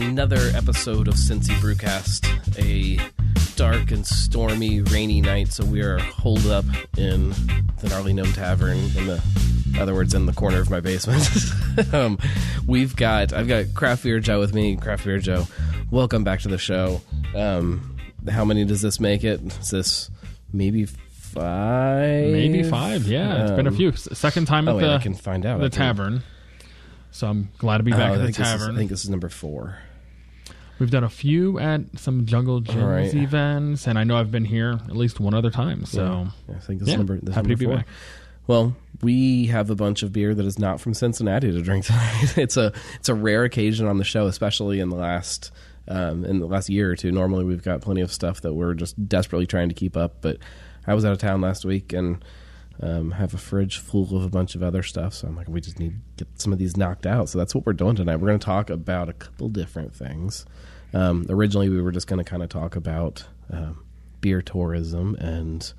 Another episode of Cincy Brewcast, a dark and stormy, rainy night. So we are holed up in the gnarly gnome tavern. In the other words, in the corner of my basement. um, we've got I've got Craft Beer Joe with me. Craft Beer Joe, welcome back to the show. Um, how many does this make it? Is this maybe five? Maybe five. Yeah, it's been a Um, few. Second time at Oh, wait, the I can find out. The tavern. So I'm glad to be Oh, back I at the this is- tavern. I think this is number four. We've done a few at some Jungle Gyms right. events, and I know I've been here at least one other time. So Yeah, I think this yeah, number. This happy number to be four. back. Well, we have a bunch of beer that is not from Cincinnati to drink tonight. it's a it's a rare occasion on the show, especially in the last um, in the last year or two. Normally, we've got plenty of stuff that we're just desperately trying to keep up. But I was out of town last week and um, have a fridge full of a bunch of other stuff. So I'm like, we just need to get some of these knocked out. So that's what we're doing tonight. We're going to talk about a couple different things. Um, originally, we were just going to kind of talk about um, beer tourism and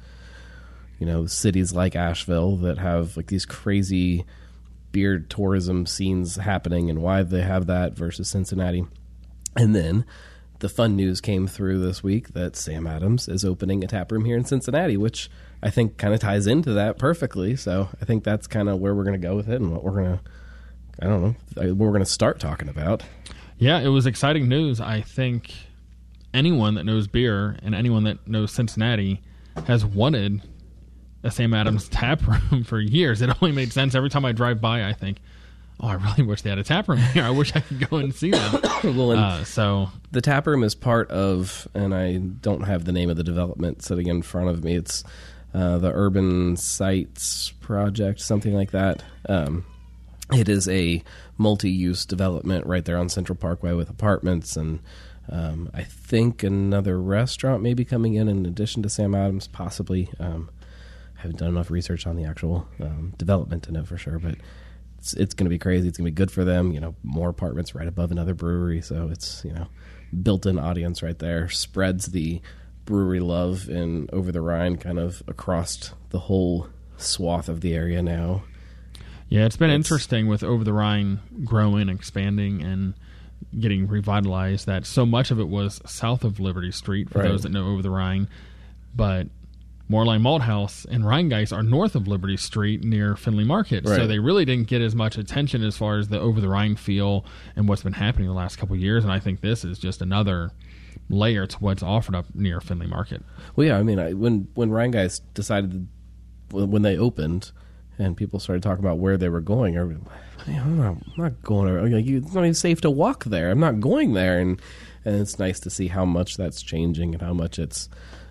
you know cities like Asheville that have like these crazy beer tourism scenes happening and why they have that versus Cincinnati. And then the fun news came through this week that Sam Adams is opening a tap room here in Cincinnati, which I think kind of ties into that perfectly. So I think that's kind of where we're going to go with it and what we're going to I don't know what we're going to start talking about. Yeah, it was exciting news. I think anyone that knows beer and anyone that knows Cincinnati has wanted a Sam Adams tap room for years. It only made sense every time I drive by. I think, oh, I really wish they had a tap room here. I wish I could go and see them. well, Uh, so the tap room is part of, and I don't have the name of the development sitting in front of me. It's uh, the Urban Sites Project, something like that. Um, it is a multi-use development right there on Central Parkway with apartments and um, I think another restaurant may be coming in in addition to Sam Adams, possibly. Um, I haven't done enough research on the actual um, development to know for sure, but it's it's going to be crazy. It's going to be good for them. You know, more apartments right above another brewery, so it's you know built-in audience right there. Spreads the brewery love in over the Rhine kind of across the whole swath of the area now. Yeah, it's been It's- interesting with Over the Rhine growing, expanding, and getting revitalized. That so much of it was south of Liberty Street for Right. those that know Over the Rhine, but Moerlein Malthouse and Rheingeist are north of Liberty Street near Findlay Market. So they really didn't get as much attention as far as the Over the Rhine feel and what's been happening the last couple of years. And I think this is just another layer to what's offered up near Findlay Market. Well, yeah, I mean, I, when when Rheingeist decided when they opened and people started talking about where they were going, I was, "Man, I'm not, I'm not going. Over, it's not even safe to walk there. I'm not going there, and and it's nice to see how much that's changing and how much it's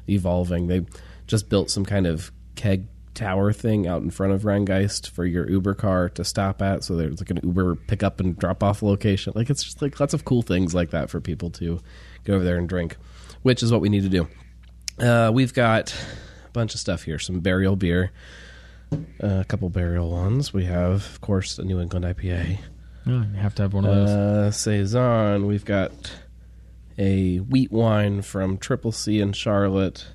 evolving. They just built some kind of keg tower thing out in front of Rheingeist for your Uber car to stop at. So there's like an Uber pick up and drop off location. Like it's just like lots of cool things like that for people to go over there and drink, which is what we need to do. Uh, we've got a bunch of stuff here. Some burial beer, a couple burial ones. We have, of course, a New England IPA. Yeah, you have to have one of those. Uh, saison. We've got a wheat wine from Triple C in Charlotte,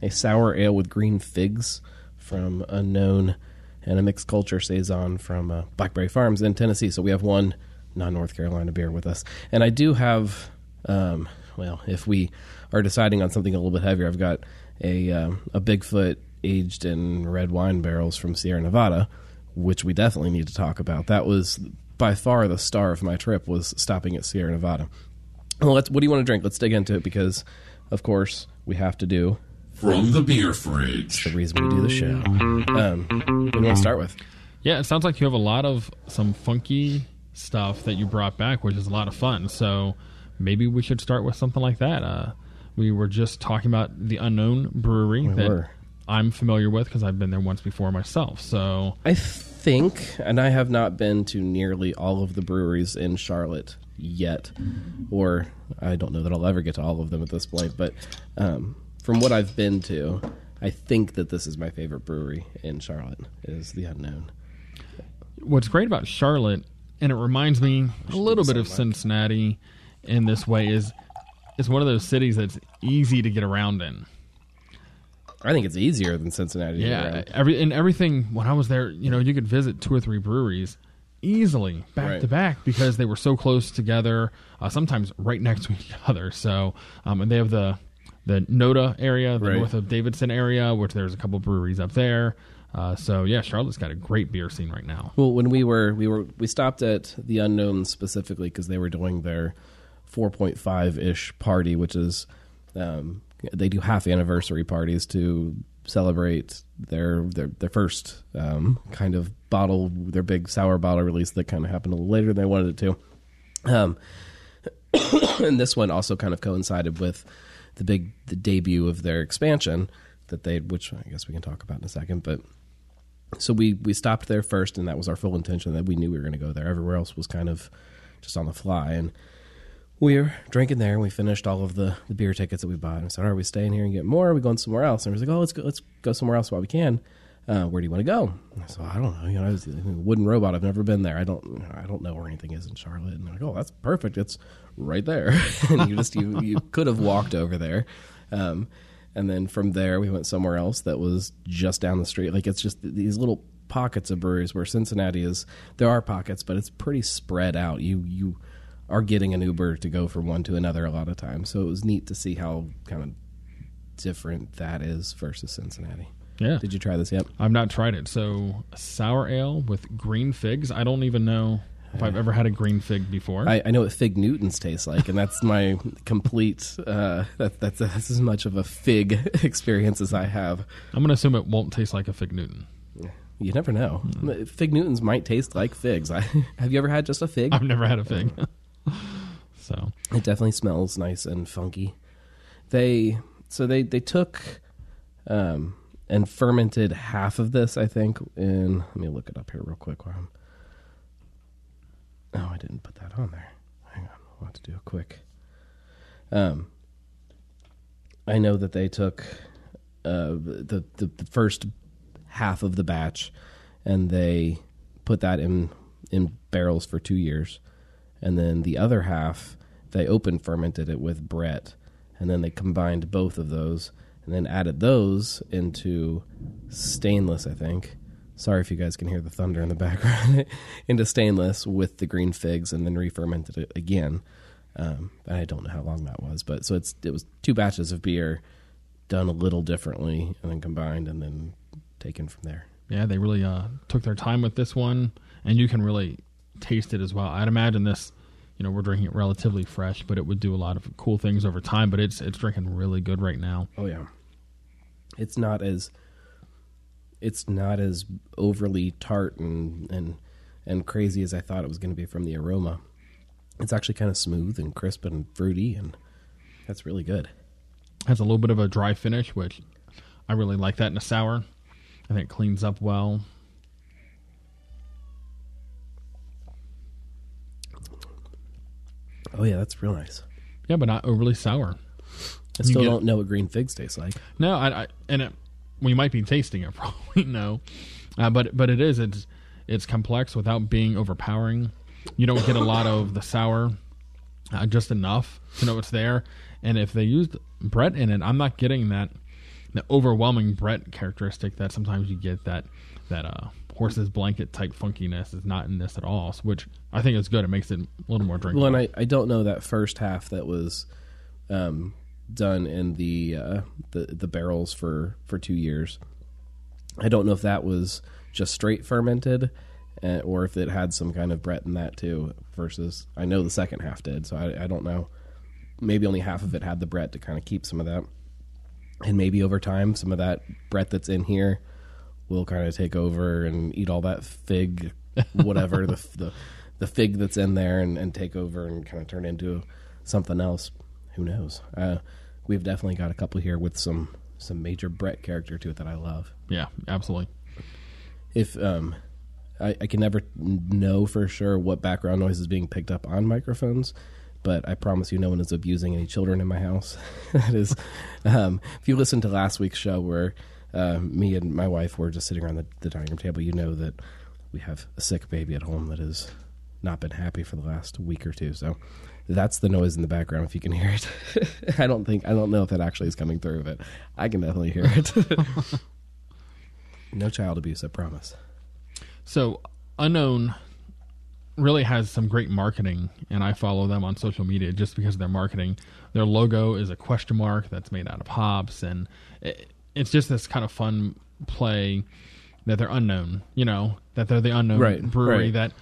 a sour ale with green figs from Unknown, and a mixed culture saison from uh, Blackberry Farms in Tennessee. So we have one non-North Carolina beer with us, and I do have. Um, well, if we are deciding on something a little bit heavier, I've got a um, a Bigfoot aged in red wine barrels from Sierra Nevada, which we definitely need to talk about. That was by far the star of my trip was stopping at Sierra Nevada. Well, let's. What do you want to drink? Let's dig into it because, of course, we have to do From the beer fridge. the reason we do the show. Um, what do you want to start with? Yeah, it sounds like you have a lot of some funky stuff that you brought back, which is a lot of fun. So maybe we should start with something like that. Uh, we were just talking about the Unknown Brewery We that were. I'm familiar with because I've been there once before myself. So I think, and I have not been to nearly all of the breweries in Charlotte yet, or I don't know that I'll ever get to all of them at this point. But um, from what I've been to, I think that this is my favorite brewery in Charlotte. Is the unknown. what's great about Charlotte, and it reminds me a little bit of Cincinnati in this way, is it's one of those cities that's easy to get around in. I think it's easier than Cincinnati. Yeah, every and everything. When I was there, you know, you could visit two or three breweries, easily back Right. to back because they were so close together. Uh, sometimes right next to each other. So, um, and they have the the Noda area, the Right. north of Davidson area, which there's a couple breweries up there. Uh, so yeah, Charlotte's got a great beer scene right now. Well, when we were we were we stopped at the unknown specifically because they were doing their 4.5 ish party, which is um, they do half anniversary parties to celebrate their their their first um, kind of bottle, their big sour bottle release that kind of happened a little later than they wanted it to. Um, and this one also kind of coincided with the big the debut of their expansion that they, which I guess we can talk about in a second, but so we we stopped there first, and that was our full intention that we knew we were going to go there. Everywhere else was kind of just on the fly, and we were drinking there. and We finished all of the, the beer tickets that we bought, and we said, "Are we staying here and get more? Or are we going somewhere else?" And we was like, "Oh, let's go. Let's go somewhere else while we can." Uh, where do you want to go? And I said, I don't know. You know, I was, a Wooden Robot. I've never been there. I don't. I don't know where anything is in Charlotte. And they're like, oh, that's perfect. It's right there. and you just you you could have walked over there. Um, and then from there, we went somewhere else that was just down the street. Like it's just these little pockets of breweries where Cincinnati is. There are pockets, but it's pretty spread out. You you are getting an Uber to go from one to another a lot of times. So it was neat to see how kind of different that is versus Cincinnati. Yeah, Did you try this yet? I've not tried it. So sour ale with green figs. I don't even know if I've ever had a green fig before. I, I know what fig Newtons taste like, and that's my complete. Uh, that, that's that's as much of a fig experience as I have. I'm gonna assume it won't taste like a fig Newton. You never know. Fig Newtons might taste like figs. I, have you ever had just a fig? I've never had a fig. so It definitely smells nice and funky. They so they they took um, and fermented half of this, I think. In let me look it up here real quick. While I'm, oh, I didn't put that on there. Hang on, I'll have to do a quick. Um, I know that they took uh, the, the the first half of the batch, and they put that in in barrels for two years, and then the other half they open fermented it with Brett, and then they combined both of those, and then added those into stainless. I think. Sorry if you guys can hear the thunder in the background. into stainless with the green figs, and then re-fermented it again. Um, I don't know how long that was, but so it's it was two batches of beer done a little differently, and then combined, and then taken from there. yeah, they really uh, took their time with this one, and you can really taste it as well. I'd imagine this. You know, we're drinking it relatively fresh, but it would do a lot of cool things over time. But it's it's drinking really good right now. Oh yeah. It's not as it's not as overly tart and and and crazy as I thought it was going to be from the aroma. It's actually kind of smooth and crisp and fruity and that's really good. Has a little bit of a dry finish, which I really like that in a sour. I think it cleans up well. Oh yeah, that's real nice. Yeah, but not overly sour. I still don't know what green figs taste like. No, I, I and it, we might be tasting it probably no, uh, but but it is it's it's complex without being overpowering. You don't get a lot of the sour, uh, just enough to know it's there. And if they used Brett in it, I'm not getting that the overwhelming Brett characteristic that sometimes you get that that uh horse's blanket type funkiness is not in this at all, which I think it's good. It makes it a little more drinkable. Well, and I, I don't know that first half that was um, done in the uh, the the barrels for for two years. I don't know if that was just straight fermented, uh, or if it had some kind of Brett in that too. Versus, I know the second half did, so I, I don't know. Maybe only half of it had the Brett to kind of keep some of that, and maybe over time, some of that Brett that's in here will kind of take over and eat all that fig, whatever the the the fig that's in there, and, and take over and kind of turn into something else. Who knows? Uh, we've definitely got a couple here with some some major Brett character to it that I love. yeah, absolutely. If um, I, I can never know for sure what background noise is being picked up on microphones, but I promise you, no one is abusing any children in my house. that is, um, if you listened to last week's show where uh, me and my wife were just sitting around the, the dining room table, you know that we have a sick baby at home that has not been happy for the last week or two. So that's the noise in the background. If you can hear it, I don't think I don't know if that actually is coming through, but I can definitely hear it. no child abuse, I promise. So, unknown really has some great marketing, and I follow them on social media just because of their marketing. Their logo is a question mark that's made out of hops, and it, it's just this kind of fun play that they're unknown. You know that they're the unknown Right, brewery right. that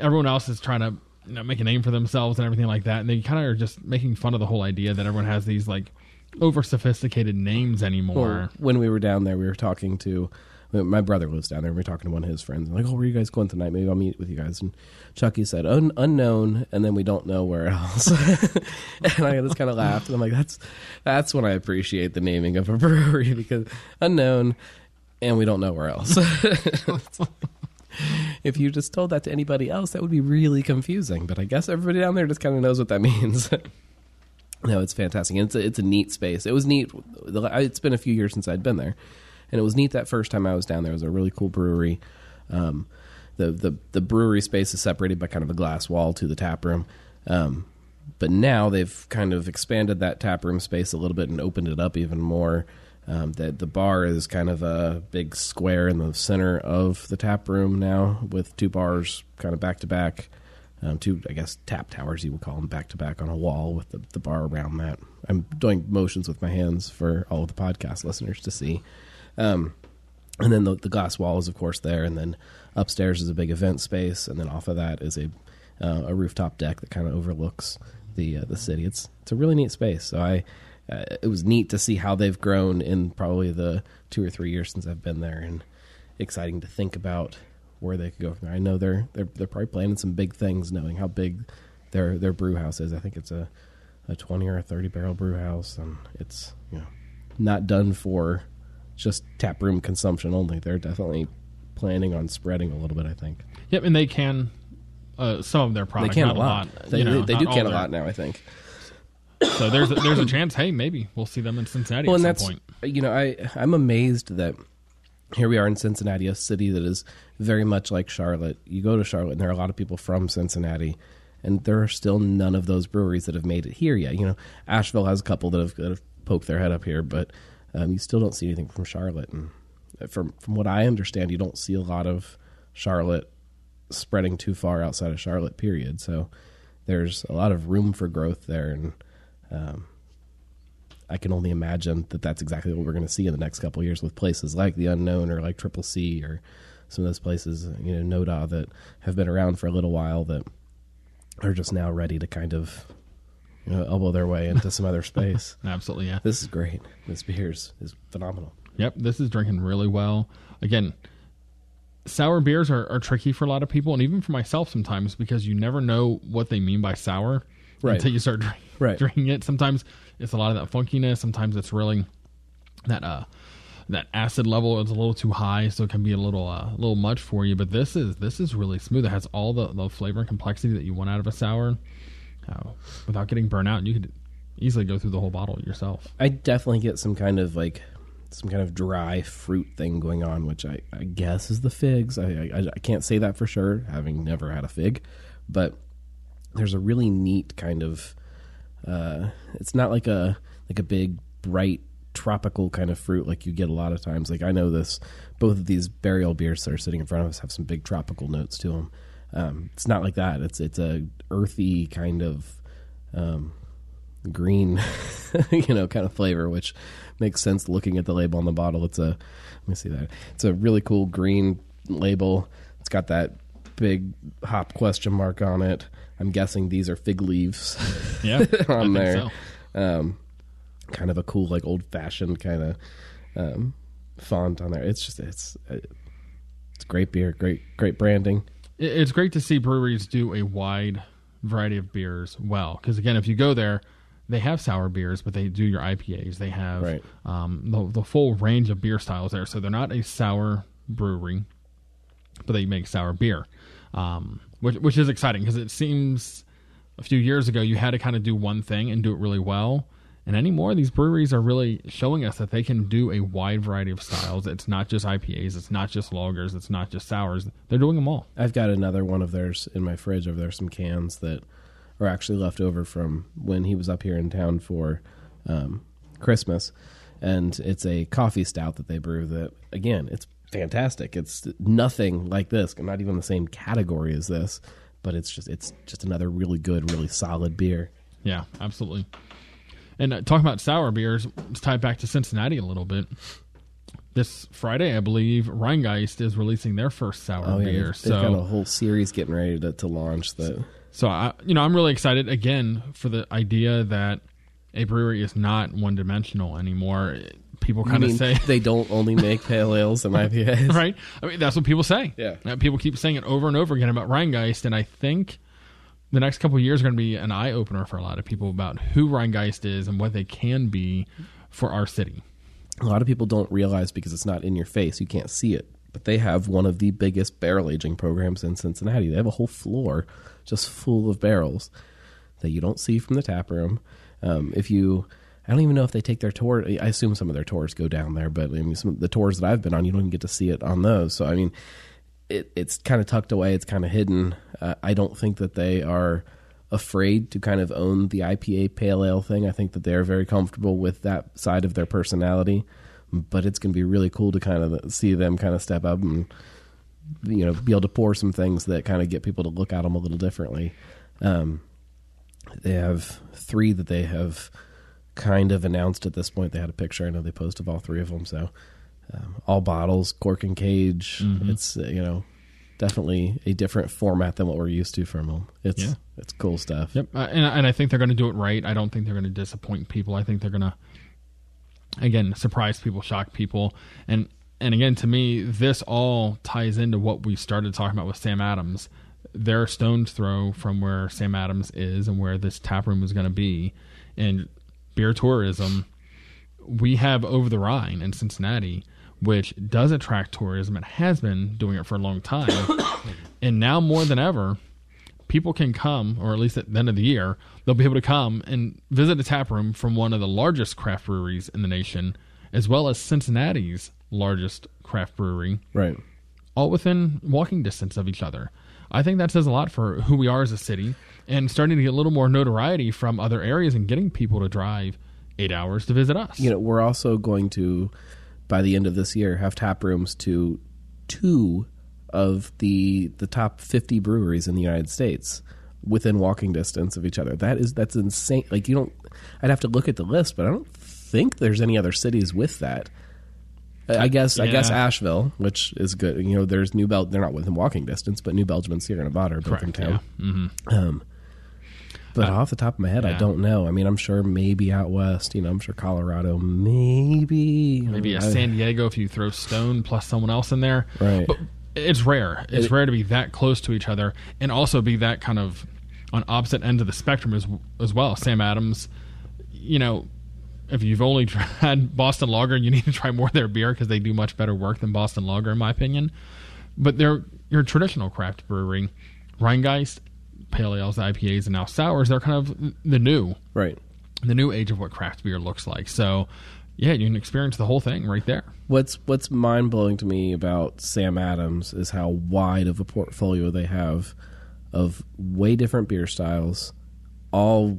everyone else is trying to you know, make a name for themselves and everything like that. And they kind of are just making fun of the whole idea that everyone has these like over sophisticated names anymore. Well, when we were down there, we were talking to my brother lives down there. and We were talking to one of his friends. I'm like, oh, where are you guys going tonight? Maybe I'll meet with you guys. And Chucky said, Un- unknown, and then we don't know where else. and I just kind of laughed, and I'm like, that's that's when I appreciate the naming of a brewery because unknown, and we don't know where else. if you just told that to anybody else, that would be really confusing. But I guess everybody down there just kind of knows what that means. No, it's fantastic. It's a, it's a neat space. It was neat. It's been a few years since I'd been there, and it was neat that first time I was down there. It was a really cool brewery. Um, the the the brewery space is separated by kind of a glass wall to the tap room. Um, but now they've kind of expanded that tap room space a little bit and opened it up even more. Um, the the bar is kind of a big square in the center of the tap room now, with two bars kind of back to back um, two, I guess, tap towers you would call them, back to back on a wall with the, the bar around that. I'm doing motions with my hands for all of the podcast listeners to see. Um, and then the, the glass wall is, of course, there. And then upstairs is a big event space. And then off of that is a uh, a rooftop deck that kind of overlooks the uh, the city. It's it's a really neat space. So I uh, it was neat to see how they've grown in probably the two or three years since I've been there, and exciting to think about where they could go from there. I know they're they're they're probably planning some big things, knowing how big their their brew house is. I think it's a a twenty or a thirty barrel brew house, and it's you know not done for just tap room consumption only. They're definitely planning on spreading a little bit. I think Yep, and they can uh, some of their product. they can a lot. They, you know, they, they do can a lot now. I think. So there's a, there's a chance. Hey, maybe we'll see them in Cincinnati well, at and some that's point. you know I I'm amazed that here we are in Cincinnati, a city that is very much like Charlotte. You go to Charlotte, and there are a lot of people from Cincinnati, and there are still none of those breweries that have made it here yet. You know, Asheville has a couple that have, that have poked their head up here, but um, you still don't see anything from Charlotte. And from from what I understand, you don't see a lot of Charlotte spreading too far outside of Charlotte. Period. So there's a lot of room for growth there, and um, I can only imagine that that's exactly what we're going to see in the next couple of years with places like the Unknown or like Triple C or some of those places, you know, Noda that have been around for a little while that are just now ready to kind of you know, elbow their way into some other space. Absolutely, yeah. This is great. This beer is, is phenomenal. Yep, this is drinking really well. Again, sour beers are, are tricky for a lot of people, and even for myself sometimes because you never know what they mean by sour Right. until you start drink, Right. drinking it. Sometimes it's a lot of that funkiness. Sometimes it's really that uh that acid level is a little too high, so it can be a little uh, a little much for you. But this is this is really smooth. It has all the, the flavor and complexity that you want out of a sour, uh, without getting burnt out. You could easily go through the whole bottle yourself. I definitely get some kind of like some kind of dry fruit thing going on, which I, I guess is the figs. I, I I can't say that for sure, having never had a fig, but there's a really neat kind of. Uh, it's not like a like a big bright tropical kind of fruit like you get a lot of times. Like I know this, both of these burial beers that are sitting in front of us have some big tropical notes to them. Um, it's not like that. It's it's a earthy kind of um, green, you know, kind of flavor, which makes sense looking at the label on the bottle. It's a let me see that. It's a really cool green label. It's got that big hop question mark on it. I'm guessing these are fig leaves Yeah, on there. so. Um, kind of a cool, like old fashioned kind of um, font on there. It's just it's it's great beer, great great branding. it's great to see breweries do a wide variety of beers well. Because again, if you go there, they have sour beers, but they do your IPAs. They have Right. um, the, the full range of beer styles there. So they're not a sour brewery, but they make sour beer, um, which which is exciting because it seems a few years ago you had to kind of do one thing and do it really well. And anymore, these breweries are really showing us that they can do a wide variety of styles. It's not just IPAs, it's not just lagers, it's not just sours. They're doing them all. I've got another one of theirs in my fridge over there. Some cans that are actually left over from when he was up here in town for um, Christmas, and it's a coffee stout that they brew. That again, it's fantastic. It's nothing like this, not even the same category as this, but it's just it's just another really good, really solid beer. Yeah, absolutely. And uh, talking about sour beers, let's tie it back to Cincinnati a little bit. This Friday, I believe, Rheingeist is releasing their first sour Oh yeah, beer. they've, so they've got a whole series getting ready to, to launch. That So I, you know, I'm really excited again for the idea that a brewery is not one dimensional anymore. People kind of say, they don't only make pale ales and IPAs. right? I mean, that's what people say. Yeah. Uh, people keep saying it over and over again about Rheingeist, and I think the next couple of years are going to be an eye opener for a lot of people about who Rheingeist is and what they can be for our city. A lot of people don't realize because it's not in your face, you can't see it. But they have one of the biggest barrel aging programs in Cincinnati. They have a whole floor just full of barrels that you don't see from the tap room. Um, if you, I don't even know if they take their tour. I assume some of their tours go down there, but I mean, some of the tours that I've been on, you don't even get to see it on those. So I mean, it, it's kind of tucked away. It's kind of hidden. Uh, I don't think that they are afraid to kind of own the IPA pale ale thing. I think that they're very comfortable with that side of their personality. But it's going to be really cool to kind of see them kind of step up and you know be able to pour some things that kind of get people to look at them a little differently. Um, they have three that they have kind of announced at this point. They had a picture. I know they posted all three of them. So um, all bottles, cork and cage. It's uh, you know definitely a different format than what we're used to from them. It's Yeah. it's cool stuff. Yep, uh, and and I think they're going to do it right. I don't think they're going to disappoint people. I think they're going to again surprise people, shock people, and and again to me, this all ties into what we started talking about with Sam Adams. They're a stone's throw from where Sam Adams is and where this tap room is going to be, and beer tourism. We have over the Rhine in Cincinnati, which does attract tourism and has been doing it for a long time, and now more than ever people can come, or at least at the end of the year, they'll be able to come and visit a tap room from one of the largest craft breweries in the nation, as well as Cincinnati's largest craft brewery, Right. all within walking distance of each other. I think that says a lot for who we are as a city and starting to get a little more notoriety from other areas and getting people to drive eight hours to visit us. You know, we're also going to by the end of this year have tap rooms to two of the the top 50 breweries in the United States within walking distance of each other. That is that's insane. Like you don't I'd have to look at the list, but I don't think there's any other cities with that. I guess I guess Asheville, which is good. You know, there's New Bel. They're not within walking distance, but New Belgium and Sierra Nevada are both in town. yeah. hmm Um, but uh, off the top of my head, I don't know. I mean, I'm sure maybe out west. You know, I'm sure Colorado, maybe, maybe a San Diego if you throw Stone plus someone else in there. Right. But it's rare. It's It- rare to be that close to each other and also be that kind of on opposite end of the spectrum as as well. Sam Adams, you know, if you've only tried Boston Lager, you need to try more of their beer because they do much better work than Boston Lager, in my opinion. But they're your traditional craft brewery, Rheingeist, pale ales, IPAs, and now sours. They're kind of the new right. the new age of what craft beer looks like. So, yeah, you can experience the whole thing right there. What's what's mind blowing to me about Sam Adams is how wide of a portfolio they have of way different beer styles, all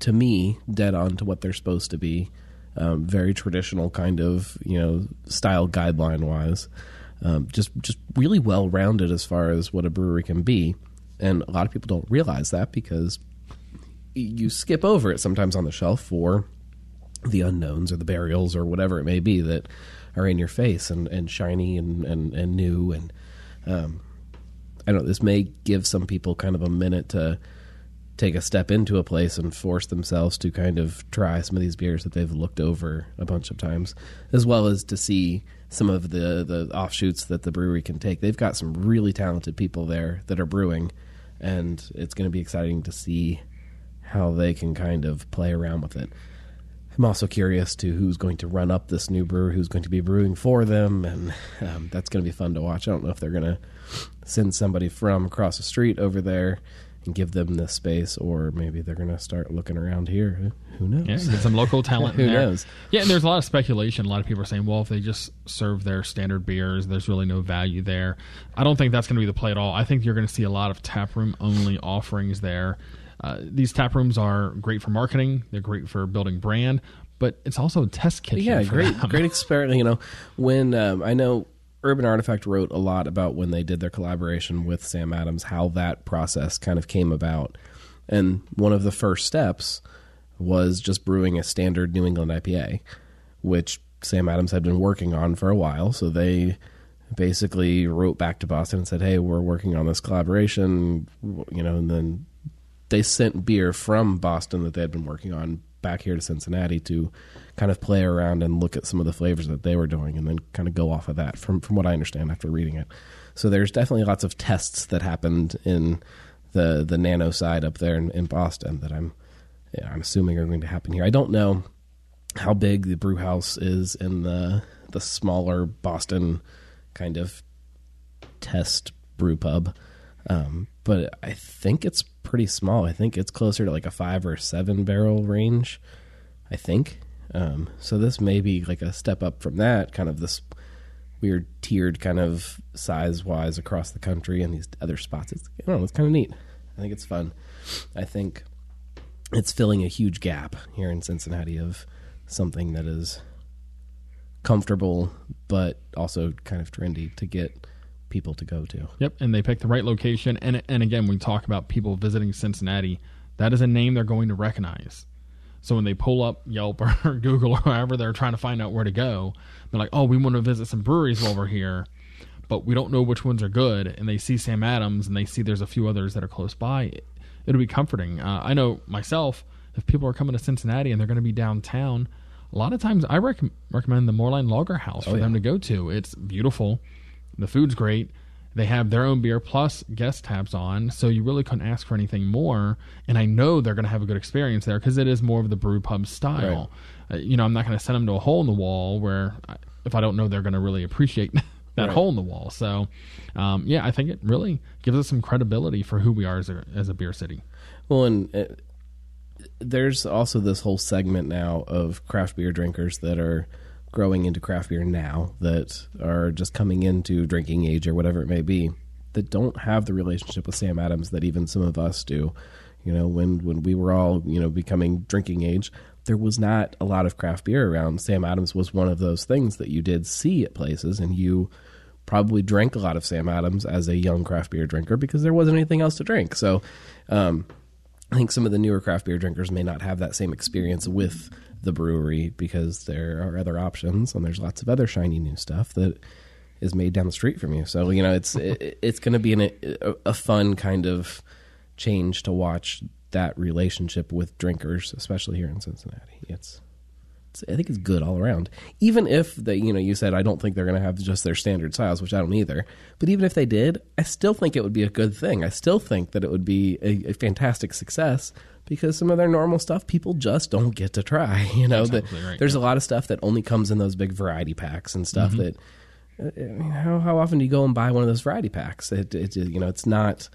to me dead on to what they're supposed to be. Um, very traditional kind of you know style guideline wise. Um, just just really well rounded as far as what a brewery can be, and a lot of people don't realize that because you skip over it sometimes on the shelf for the unknowns or the burials or whatever it may be that are in your face and, and shiny and, and, and new. And um, I don't know this may give some people kind of a minute to take a step into a place and force themselves to kind of try some of these beers that they've looked over a bunch of times as well as to see some of the the offshoots that the brewery can take. They've got some really talented people there that are brewing and it's going to be exciting to see how they can kind of play around with it I'm also curious to who's going to run up this new brewer, who's going to be brewing for them, and um, that's going to be fun to watch. I don't know if they're going to send somebody from across the street over there and give them this space, or maybe they're going to start looking around here. Who- knows? Yeah, get some local talent in Who there. knows? Yeah, and there's a lot of speculation. A lot of people are saying, well, if they just serve their standard beers, there's really no value there. I don't think that's going to be the play at all. I think you're going to see a lot of taproom only offerings there. Uh, these tap rooms are great for marketing. They're great for building brand, but it's also a test kitchen. yeah, great, them. great experiment. You know, when um, I know Urban Artifact wrote a lot about when they did their collaboration with Sam Adams, how that process kind of came about. And one of the first steps was just brewing a standard New England IPA, which Sam Adams had been working on for a while. So they basically wrote back to Boston and said, "Hey, we're working on this collaboration," you know, and then they sent beer from Boston that they had been working on back here to Cincinnati to kind of play around and look at some of the flavors that they were doing and then kind of go off of that from from what I understand after reading it. So there's definitely lots of tests that happened in the the nano side up there in, in Boston that I'm yeah, I'm assuming are going to happen here. I don't know how big the brew house is in the the smaller Boston kind of test brew pub. Um, but I think it's pretty small. I think it's closer to like a five or seven barrel range. I think. Um, so this may be like a step up from that, kind of this weird tiered kind of size wise across the country and these other spots. It's know, it's kind of neat. I think it's fun. I think it's filling a huge gap here in Cincinnati of something that is comfortable but also kind of trendy to get people to go to. Yep, and they picked the right location. And and again, we talk about people visiting Cincinnati, that is a name they're going to recognize. So when they pull up Yelp or Google or wherever they're trying to find out where to go, they're like, "Oh, we want to visit some breweries while we're here, but we don't know which ones are good." And they see Sam Adams and they see there's a few others that are close by. It'll be comforting. Uh, I know myself. If people are coming to Cincinnati and they're going to be downtown, a lot of times I rec- recommend the Moerlein Lager House for Oh, yeah. them to go to. It's beautiful. The food's great. They have their own beer plus guest tabs on, so you really couldn't ask for anything more. And I know they're going to have a good experience there because it is more of the brew pub style. Uh, you know, I'm not going to send them to a hole in the wall where I, if I don't know they're going to really appreciate that Right. hole in the wall. So, um, yeah, I think it really gives us some credibility for who we are as a, as a beer city. Well, and uh, there's also this whole segment now of craft beer drinkers that are growing into craft beer now that are just coming into drinking age or whatever it may be that don't have the relationship with Sam Adams that even some of us do. You know, when when we were all you know becoming drinking age, there was not a lot of craft beer around. Sam Adams was one of those things that you did see at places, and you probably drank a lot of Sam Adams as a young craft beer drinker because there wasn't anything else to drink. So, um, I think some of the newer craft beer drinkers may not have that same experience with the brewery because there are other options and there's lots of other shiny new stuff that is made down the street from you. So you know it's it, it's going to be an, a, a fun kind of change to watch that relationship with drinkers, especially here in Cincinnati. It's, I think it's good all around. Even if they, you know, you said I don't think they're going to have just their standard styles, which I don't either. But even if they did, I still think it would be a good thing. I still think that it would be a, a fantastic success because some of their normal stuff people just don't get to try. You know, that absolutely right, there's a lot of stuff that only comes in those big variety packs and stuff that. uh, I mean, how how often do you go and buy one of those variety packs? It, it you know it's not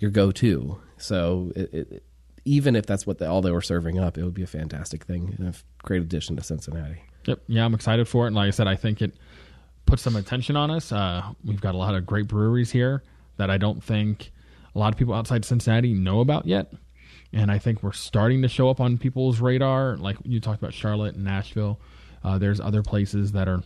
your go to. So it, it, even if that's what they, all they were serving up, it would be a fantastic thing and a great addition to Cincinnati. Yep. Yeah, I'm excited for it. And like I said, I think it puts some attention on us. Uh, we've got a lot of great breweries here that I don't think a lot of people outside Cincinnati know about yet. And I think we're starting to show up on people's radar. Like you talked about Charlotte and Asheville. Uh, there's other places that are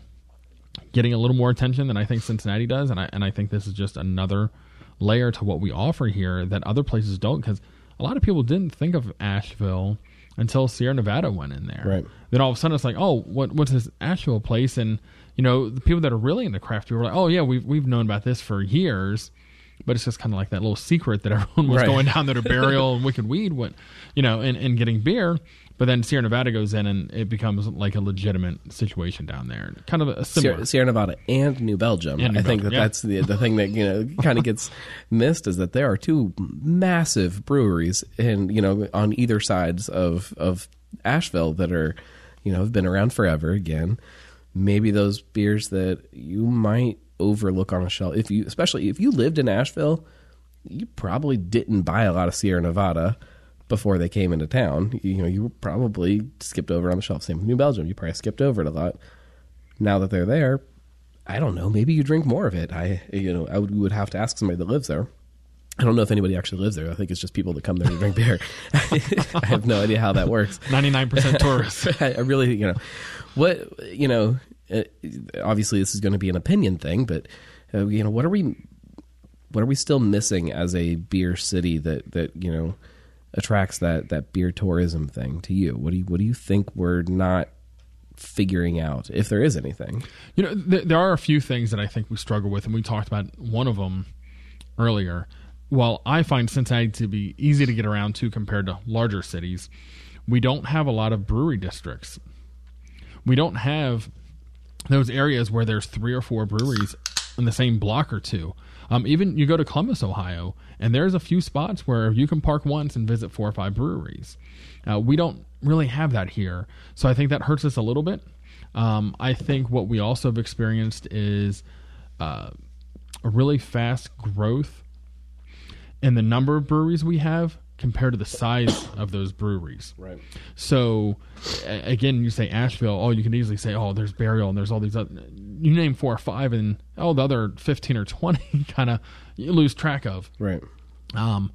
getting a little more attention than I think Cincinnati does. And I, and I think this is just another layer to what we offer here that other places don't. Because a lot of people didn't think of Asheville until Sierra Nevada went in there Right. then all of a sudden it's like, oh, what what's this Asheville place? And you know, the people that are really in the craft beer were like, oh yeah, we've we've known about this for years, but it's just kind of like that little secret that everyone was Right. going down there to burial and wicked weed, went, you know, and, and getting beer. But then Sierra Nevada goes in and it becomes like a legitimate situation down there, kind of a similar. Sierra, Sierra Nevada and New Belgium. And New I think that yeah. that's the the thing that you know kind of gets missed is that there are two massive breweries and you know on either sides of of Asheville that are you know have been around forever. Again, maybe those beers that you might overlook on a shelf if you especially if you lived in Asheville, you probably didn't buy a lot of Sierra Nevada before they came into town. You know, you probably skipped over on the shelf. Same with New Belgium. You probably skipped over it a lot now that they're there, I don't know. Maybe you drink more of it. I, you know, I would, would have to ask somebody that lives there. I don't know if anybody actually lives there. I think it's just people that come there to drink beer. I have no idea how that works. Ninety nine percent tourists. I, I really, you know, what you know, uh, obviously this is going to be an opinion thing, but uh, you know, what are we what are we still missing as a beer city that that you know attracts that that beer tourism thing to you? What do you what do you think we're not figuring out if there is anything? You know, th- there are a few things that I think we struggle with, and we talked about one of them earlier. While I find Cincinnati to be easy to get around to compared to larger cities, we don't have a lot of brewery districts. We don't have those areas where there's three or four breweries in the same block or two. Um, even you go to Columbus, Ohio, and there's a few spots where you can park once and visit four or five breweries. Uh, we don't really have that here, so I think that hurts us a little bit. Um, I think what we also have experienced is uh, a really fast growth in the number of breweries we have compared to the size of those breweries. Right. So, a- again, you say Asheville. Oh, you can easily say, oh, there's Burial and there's all these. Other, you name four or five, and oh, the other fifteen or twenty kind of you lose track of. Right. Um,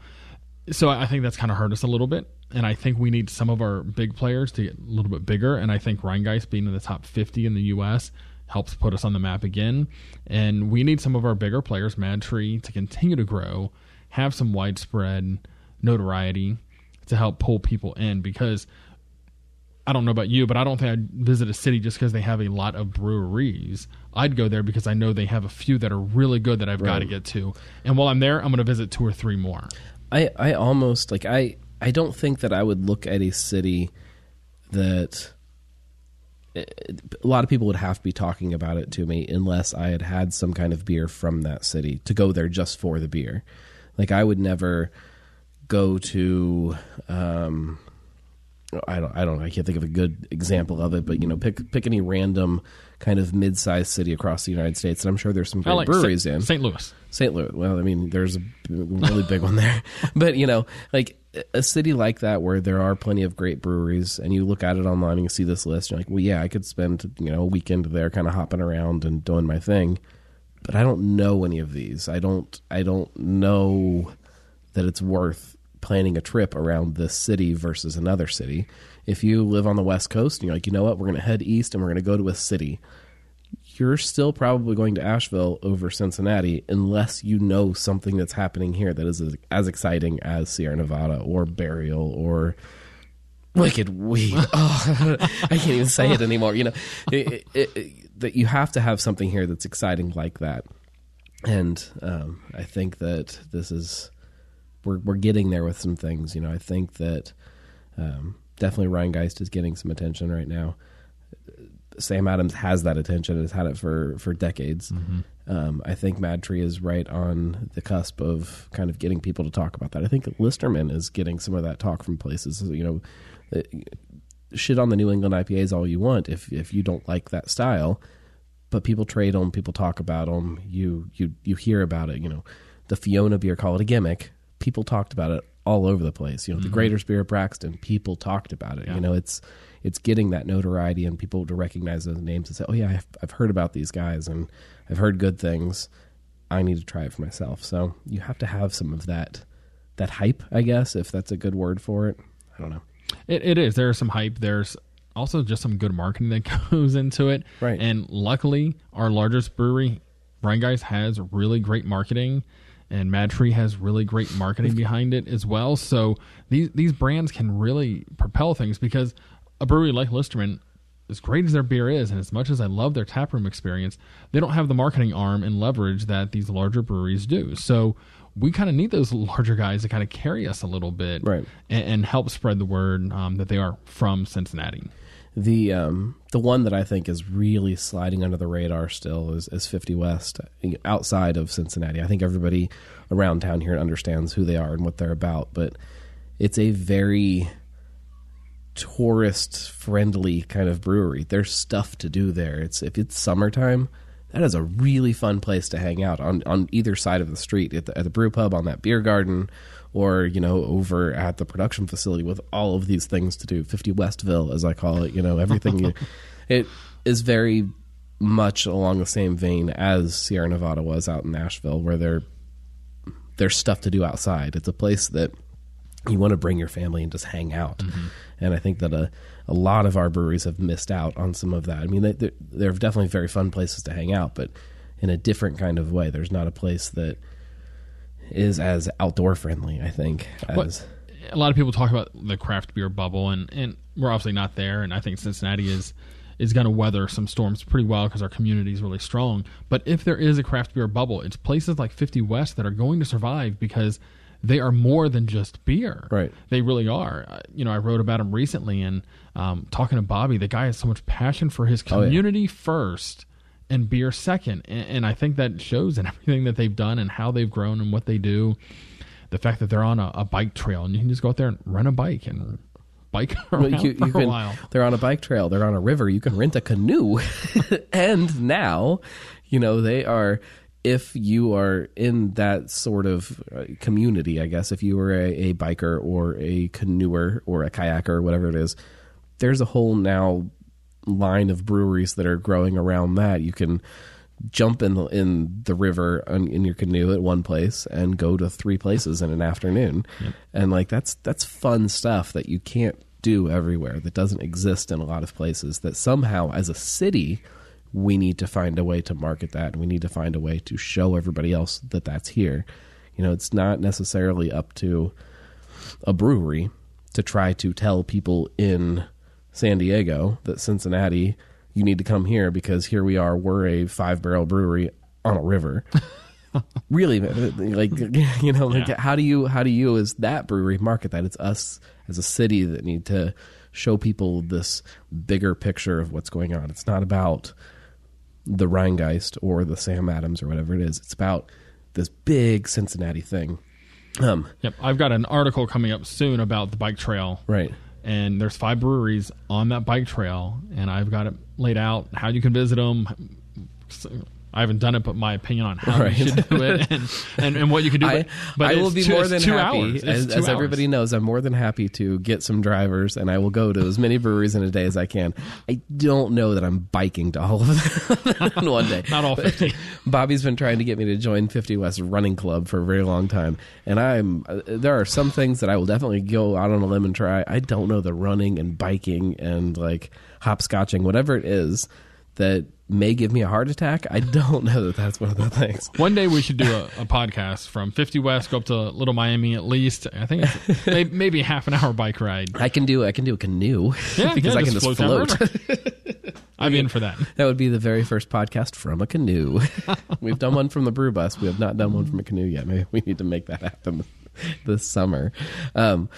so I think that's kind of hurt us a little bit, and I think we need some of our big players to get a little bit bigger. And I think Rheingeist being in the top 50 in the U.S. helps put us on the map again. And we need some of our bigger players, MadTree, to continue to grow, have some widespread notoriety to help pull people in because. I don't know about you, but I don't think I'd visit a city just because they have a lot of breweries. I'd go there because I know they have a few that are really good that I've got to get to. And while I'm there, I'm going to visit two or three more. I, I almost like I I don't think that I would look at a city that eh, a lot of people would have to be talking about it to me unless I had had some kind of beer from that city to go there just for the beer. Like I would never go to um I don't I don't I can't think of a good example of it, but you know pick pick any random kind of mid-sized city across the United States and I'm sure there's some great like breweries St. in. St. Louis. St. Louis. Well, I mean, there's a really big one there, but you know, like a city like that where there are plenty of great breweries, and you look at it online and you see this list, you're like, well, yeah, I could spend you know a weekend there, kind of hopping around and doing my thing, but I don't know any of these. I don't. I don't know that it's worth planning a trip around this city versus another city. If you live on the West Coast and you're like, you know what, we're going to head east and we're going to go to a city you're still probably going to Asheville over Cincinnati unless you know something that's happening here that is as, exciting as Sierra Nevada or Burial or Wicked Weed. Oh, I can't even say it anymore. You know, it, it, it, that you have to have something here that's exciting like that. And um, I think that this is we're we're getting there with some things. You know, I think that um, definitely Geist is getting some attention right now. Sam Adams has that attention. Has had it for for decades. Um, I think Mad Tree is right on the cusp of kind of getting people to talk about that. I think Listermann is getting some of that talk from places. You know, uh, shit on the New England IPAs all you want if if you don't like that style, but people trade them, people talk about them. You you you hear about it. You know, the Fiona beer, call it a gimmick. People talked about it all over the place. You know, the mm-hmm. Greater Spirit Braxton, people talked about it. Yeah. You know, it's it's getting that notoriety and people to recognize those names and say, "Oh yeah, I've, I've heard about these guys and I've heard good things. I need to try it for myself." So you have to have some of that that hype, I guess, if that's a good word for it. I don't know. It, it is. There's some hype. There's also just some good marketing that goes into it. Right. And luckily, our largest brewery, Rheingeist, has really great marketing, and MadTree has really great marketing behind it as well. So these these brands can really propel things because a brewery like Listermann, as great as their beer is, and as much as I love their taproom experience, they don't have the marketing arm and leverage that these larger breweries do. So we kind of need those larger guys to kind of carry us a little bit Right. and, and help spread the word um, that they are from Cincinnati. The um the one that I think is really sliding under the radar still is, is 50 West outside of Cincinnati. I think everybody around town here understands who they are and what they're about, but it's a very tourist friendly kind of brewery. There's stuff to do there. It's if it's summertime, that is a really fun place to hang out on on either side of the street at the, at the brew pub on that beer garden or you know over at the production facility with all of these things to do 50 westville as i call it you know everything you, it is very much along the same vein as sierra nevada was out in asheville where there there's stuff to do outside it's a place that you want to bring your family and just hang out mm-hmm. and i think that a, a lot of our breweries have missed out on some of that. I mean, they, they're, they're definitely very fun places to hang out, but in a different kind of way. There's not a place that is as outdoor friendly. I think as a lot of people talk about the craft beer bubble, and, and we're obviously not there. And I think Cincinnati is is going to weather some storms pretty well because our community is really strong. But if there is a craft beer bubble, it's places like 50 West that are going to survive because they are more than just beer. Right. They really are. Uh, You know, I wrote about them recently, and um, talking to Bobby, the guy has so much passion for his Oh, yeah. community first and beer second. And, and I think that shows in everything that they've done and how they've grown and what they do. The fact that they're on a, a bike trail and you can just go out there and rent a bike and bike around Well, you, for you a while. they're on a bike trail, they're on a river. You can rent a canoe, and now, you know, they are. If you are in that sort of uh, community, I guess, if you were a, a biker or a canoeer or a kayaker or whatever it is, there's a whole now line of breweries that are growing around that. You can jump in the, in the river on, in your canoe at one place and go to three places in an afternoon, and like that's that's fun stuff that you can't do everywhere. That doesn't exist in a lot of places. That somehow, as a city, we need to find a way to market that, and we need to find a way to show everybody else that that's here. You know, it's not necessarily up to a brewery to try to tell people in San Diego that Cincinnati, you need to come here because here we are, we're a five barrel brewery on a river. really, like you know, like Yeah. how do you how do you as that brewery market that? It's us as a city that need to show people this bigger picture of what's going on. It's not about the Rhinegeist or the Sam Adams or whatever it is. It's about this big Cincinnati thing. Um, Yep, I've got an article coming up soon about the bike trail. right. And there's five breweries on that bike trail, and I've got it laid out how you can visit them. I haven't done it, but my opinion on how Right. you should do it and, and, and what you can do. I, but but I will be two, more than happy, hours. As, as everybody knows, I'm more than happy to get some drivers, and I will go to as many breweries in a day as I can. I don't know that I'm biking to all of them in one day. Not all 50. Bobby's been trying to get me to join 50 West Running Club for a very long time, and I'm uh, there are some things that I will definitely go out on a limb and try. I don't know the running and biking and like hopscotching, whatever it is that may give me a heart attack. I don't know that that's one of the things. One day we should do a, a podcast from 50 West, go up to Little Miami at least. I think it's maybe, half an hour bike ride. I can do I can do a canoe Yeah, because yeah, I can just down float. river. I'm in for that. That would be the very first podcast from a canoe. We've done one from the brew bus. We have not done one from a canoe yet. Maybe we need to make that happen this summer. Um,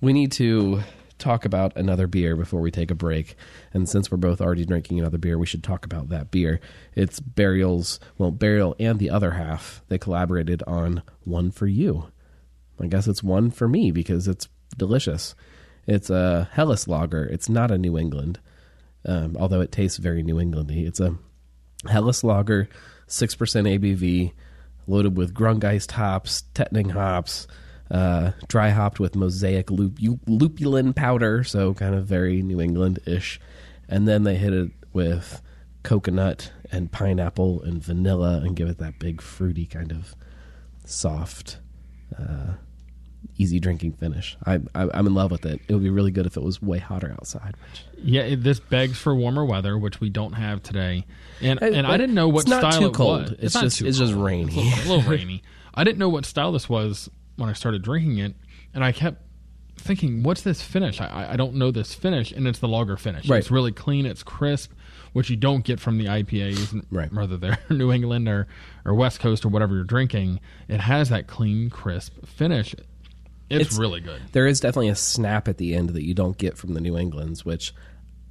we need to talk about another beer before we take a break. And since we're both already drinking another beer, we should talk about that beer. It's Burial's, well, Burial and the other half. They collaborated on One for You. I guess it's one for me because it's delicious. It's a Helles lager. It's not a New England, um, although it tastes very New Englandy. It's a Helles lager, six percent ABV, loaded with Grungeist hops, Tettnang hops, uh, dry hopped with mosaic lup- lupulin powder, so kind of very New England ish. And then they hit it with coconut and pineapple and vanilla and give it that big fruity kind of soft uh, easy drinking finish. I, I, I'm in love with it. It would be really good if it was way hotter outside. Which, Yeah, it, this begs for warmer weather, which we don't have today. And Hey, and I didn't know what it's not style too it cold. was. It's not just- it's just rainy. It's a little, a little rainy. I didn't know what style this was when I started drinking it, and I kept thinking, "What's this finish? I- I, don't know this finish." And it's the lager finish. Right. It's really clean. It's crisp, which you don't get from the IPAs, Right. whether they're New England or or West Coast or whatever you're drinking. It has that clean, crisp finish. It's, It's- really good. there is definitely a snap at the end that you don't get from the New Englands, which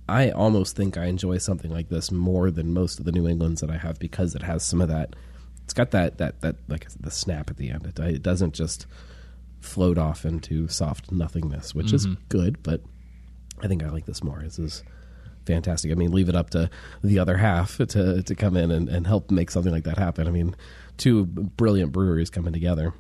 I almost think I enjoy something like this more than most of the New Englands that I have because it has some of that. It's got that that that like the snap at the end. It, it doesn't just float off into soft nothingness, which is good, but I think I like this more. This is fantastic. I mean, leave it up to the other half to to come in and, and help make something like that happen. I mean, two brilliant breweries coming together.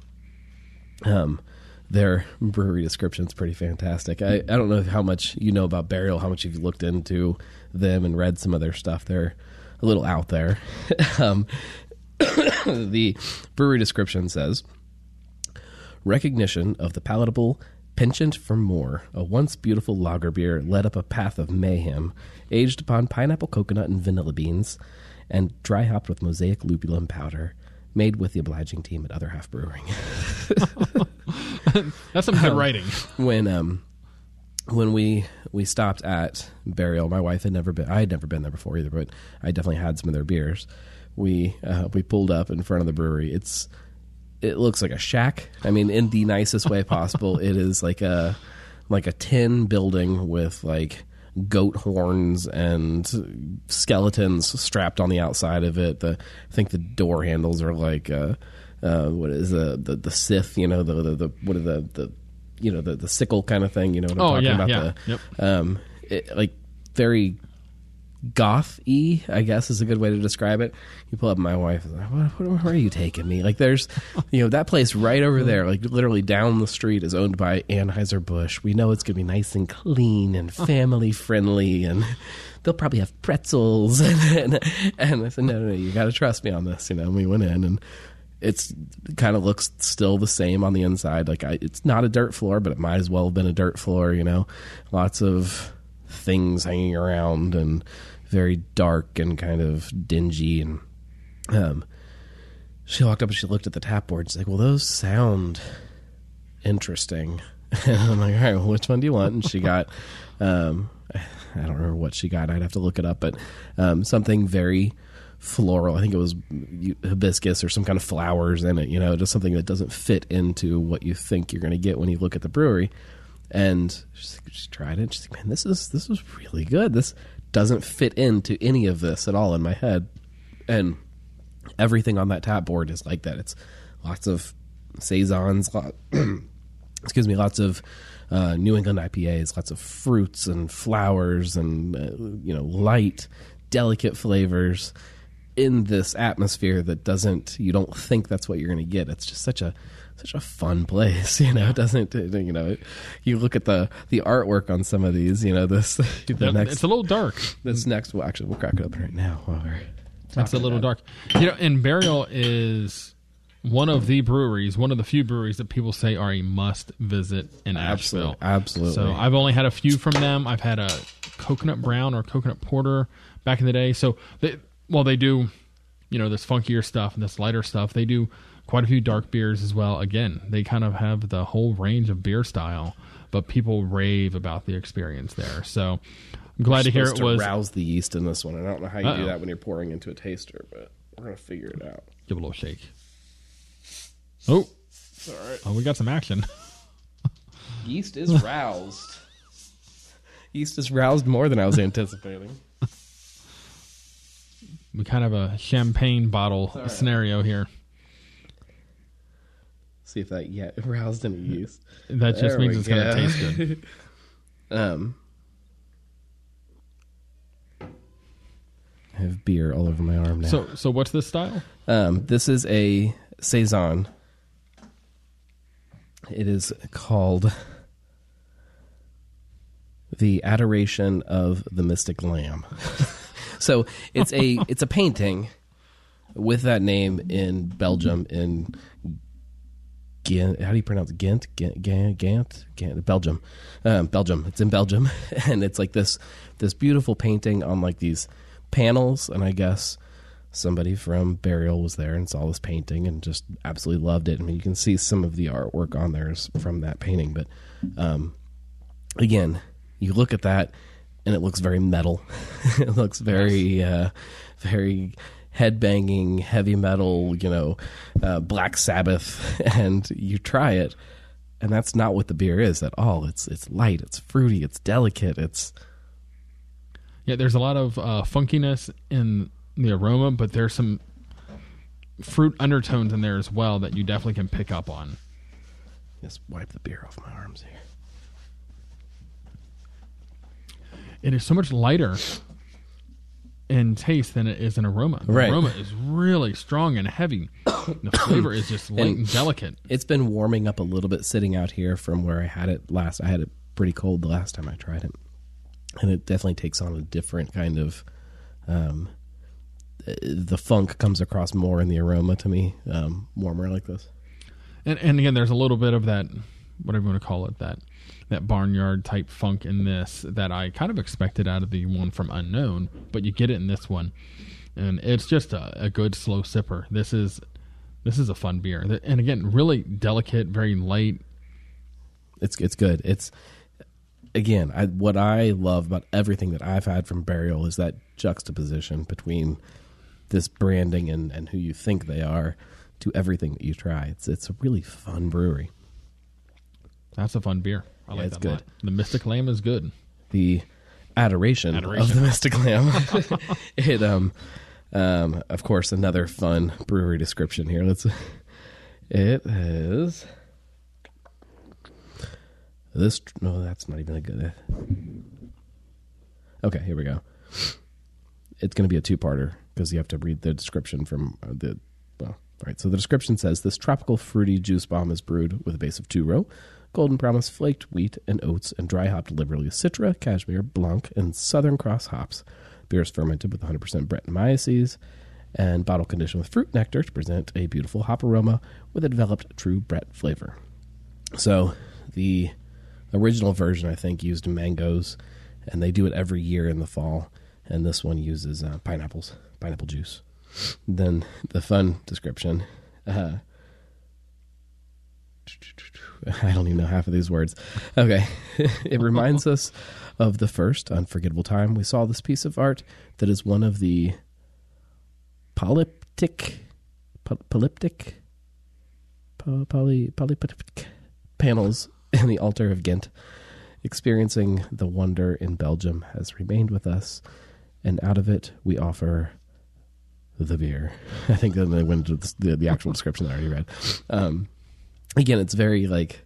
Um, their brewery description's pretty fantastic. I, I don't know how much you know about Burial, how much you've looked into them and read some of their stuff. They're a little out there. um, the brewery description says recognition of the palatable Penchant for more, a once beautiful lager beer led up a path of mayhem, aged upon pineapple, coconut, and vanilla beans, and dry hopped with mosaic lupulin powder, made with the obliging team at Other Half Brewing. That's some good writing. when um when we we stopped at Burial, my wife had never been. I had never been there before either, but I definitely had some of their beers. We uh, we pulled up in front of the brewery. It's it looks like a shack. I mean, in the nicest way possible. it is like a like a tin building with like goat horns and skeletons strapped on the outside of it. The I think the door handles are like uh, uh, what is the, the the Sith? You know the the, the what are the the you know the the sickle kind of thing. You know what I'm Oh, talking yeah, about? yeah. The, Yep. um, it, like very goth y, I guess is a good way to describe it. You pull up my wife, is like, what, what, where are you taking me? Like, there's, you know, that place right over there, like literally down the street, is owned by Anheuser Busch. We know it's going to be nice and clean and oh. family friendly, and they'll probably have pretzels. And, and, and I said, no, no, no, you got to trust me on this. You know, and we went in and. It's kind of looks still the same on the inside. Like I, it's not a dirt floor, but it might as well have been a dirt floor. You know, lots of things hanging around and very dark and kind of dingy and um she walked up and she looked at the tap board. She's like well those sound interesting. And i'm like all right well, which one do you want? And she got um i don't remember what she got. I'd have to look it up but um something very floral. I think it was hibiscus or some kind of flowers in it you know just something that doesn't fit into what you think you're going to get when you look at the brewery. And she tried it. She's like, man, this is this is really good. This doesn't fit into any of this at all in my head, and everything on that tap board is like that. It's lots of saisons, lot, excuse me, lots of uh, New England IPAs, lots of fruits and flowers, and uh, you know, light, delicate flavors in this atmosphere that doesn't you don't think that's what you're going to get. It's just such a such a fun place, you know. It doesn't you know? You look at the the artwork on some of these, you know. This the next it's a little dark. this next well, actually we'll crack it open right now while we're It's a little dark. You know, and Burial is one of the breweries, one of the few breweries that people say are a must visit in Absolutely, Asheville. absolutely. So I've only had a few from them. I've had a coconut brown or coconut porter back in the day. So they, well, they do, you know, this funkier stuff and this lighter stuff. They do quite a few dark beers as well. Again, they kind of have the whole range of beer style, but people rave about the experience there. So I'm glad to hear it was. rouse the yeast in this one. I don't know how you Uh-oh. do that when you're pouring into a taster, but we're gonna figure it out. Give it a little shake. Oh, All right. oh, we got some action. Yeast is roused. yeast is roused more than I was anticipating. We kind of a champagne bottle right. scenario here. See if that yet roused any yeast. That just There means it's going to taste good. Um, I have beer all over my arm now. So, so what's this style? Um, this is a saison. It is called the Adoration of the Mystic Lamb. so it's a it's a painting with that name in Belgium in Ghent. How do you pronounce it? Ghent? Ghent? Ghent? Ghent? Ghent Belgium. Um, Belgium. It's in Belgium, and it's like this this beautiful painting on like these panels, and I guess somebody from Burial was there and saw this painting and just absolutely loved it. I mean, you can see some of the artwork on there is from that painting, but um, again, you look at that and it looks very metal. it looks very, uh, very headbanging, heavy metal, you know, uh, Black Sabbath, and you try it, and that's not what the beer is at all. It's it's light, it's fruity, it's delicate, it's Yeah, there's a lot of uh, funkiness in the aroma, but there's some fruit undertones in there as well that you definitely can pick up on. just wipe the beer off my arms here. It is so much lighter in taste than it is in aroma. The Right. aroma is really strong and heavy. the flavor is just light and, And- delicate. it's been warming up a little bit sitting out here from where I had it last. I had it pretty cold the last time I tried it, and it definitely takes on a different kind of. Um, the funk comes across more in the aroma to me, um, warmer like this. And, and again, there's a little bit of that whatever you want to call it that that barnyard type funk in this that I kind of expected out of the one from Unknown, but you get it in this one, and it's just a, a good slow sipper. This is this is a fun beer, and again, really delicate, very light. It's it's good. It's again, I, what I love about everything that I've had from Burial is that juxtaposition between this branding and, and who you think they are to everything that you try. It's it's a really fun brewery. That's a fun beer. I Yeah, like it's that good. lot. The Mystic Lamb is good. The adoration, of the Mystic Lamb. it um um of course another fun brewery description here. Let's it is this no that's not even a good Okay, here we go. It's going to be a two-parter because you have to read the description from uh, the well, all right. So the description says this tropical fruity juice bomb is brewed with a base of two row, golden promise flaked wheat and oats, and dry hopped liberally with Citra, Cashmere, Blanc, and Southern Cross hops. Beer is fermented with 100% Brettanomyces and bottle conditioned with fruit nectar to present a beautiful hop aroma with a developed true Brett flavor. So the original version, I think, used mangoes, and they do it every year in the fall. And this one uses uh, pineapples, pineapple juice. Then the fun description. Uh, I don't even know half of these words. Okay. it reminds us of the first unforgettable time we saw this piece of art that is one of the polyptych, poly, polyptych, poly, poly, polyptych panels in the altar of Ghent. Experiencing the wonder in Belgium has remained with us, and out of it we offer the beer. I think then they went into the, the actual description that I already read. Um, again, it's very like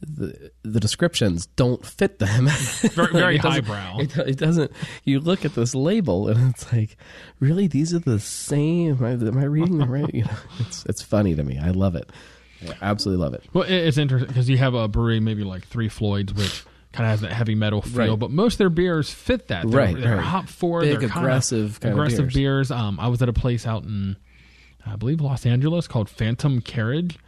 the the descriptions don't fit them. Very, very It highbrow. It, it doesn't. You look at this label and it's like, really, these are the same. Am I, am I reading them right? You know, it's it's funny to me. I love it. I absolutely love it. Well, it's interesting because you have a brewery, maybe like Three Floyds, which kind of has that heavy metal feel, Right. but most of their beers fit that. They're, Right, they're right. hop forward, Big, they're aggressive kind of aggressive beers. beers. Um, I was at a place out in, I believe, Los Angeles called Phantom Carriage,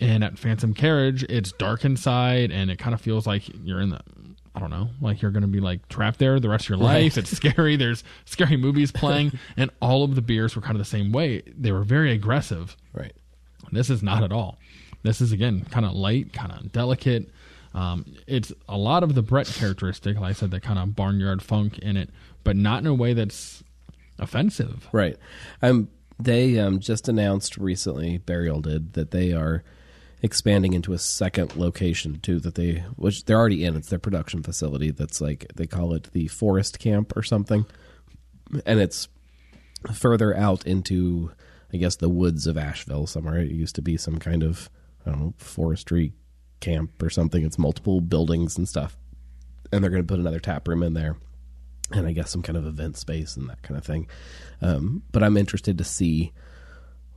and at Phantom Carriage, it's dark inside, and it kind of feels like you're in the. I don't know, like you're going to be like trapped there the rest of your life. It's scary. There's scary movies playing, and all of the beers were kind of the same way. They were very aggressive. Right. This is not at all. This is again kind of light, kind of delicate. Um, it's a lot of the Brett characteristic, like I said, that kind of barnyard funk in it, but not in a way that's offensive. Right. Um, they um, just announced recently, Burial did, that they are expanding into a second location too. That they, which they're already in. It's their production facility. That's like they call it the Forest Camp or something, and it's further out into, I guess, the woods of Asheville somewhere. It used to be some kind of I don't know forestry camp or something. It's multiple buildings and stuff, and they're going to put another tap room in there and I guess some kind of event space and that kind of thing. Um, but I'm interested to see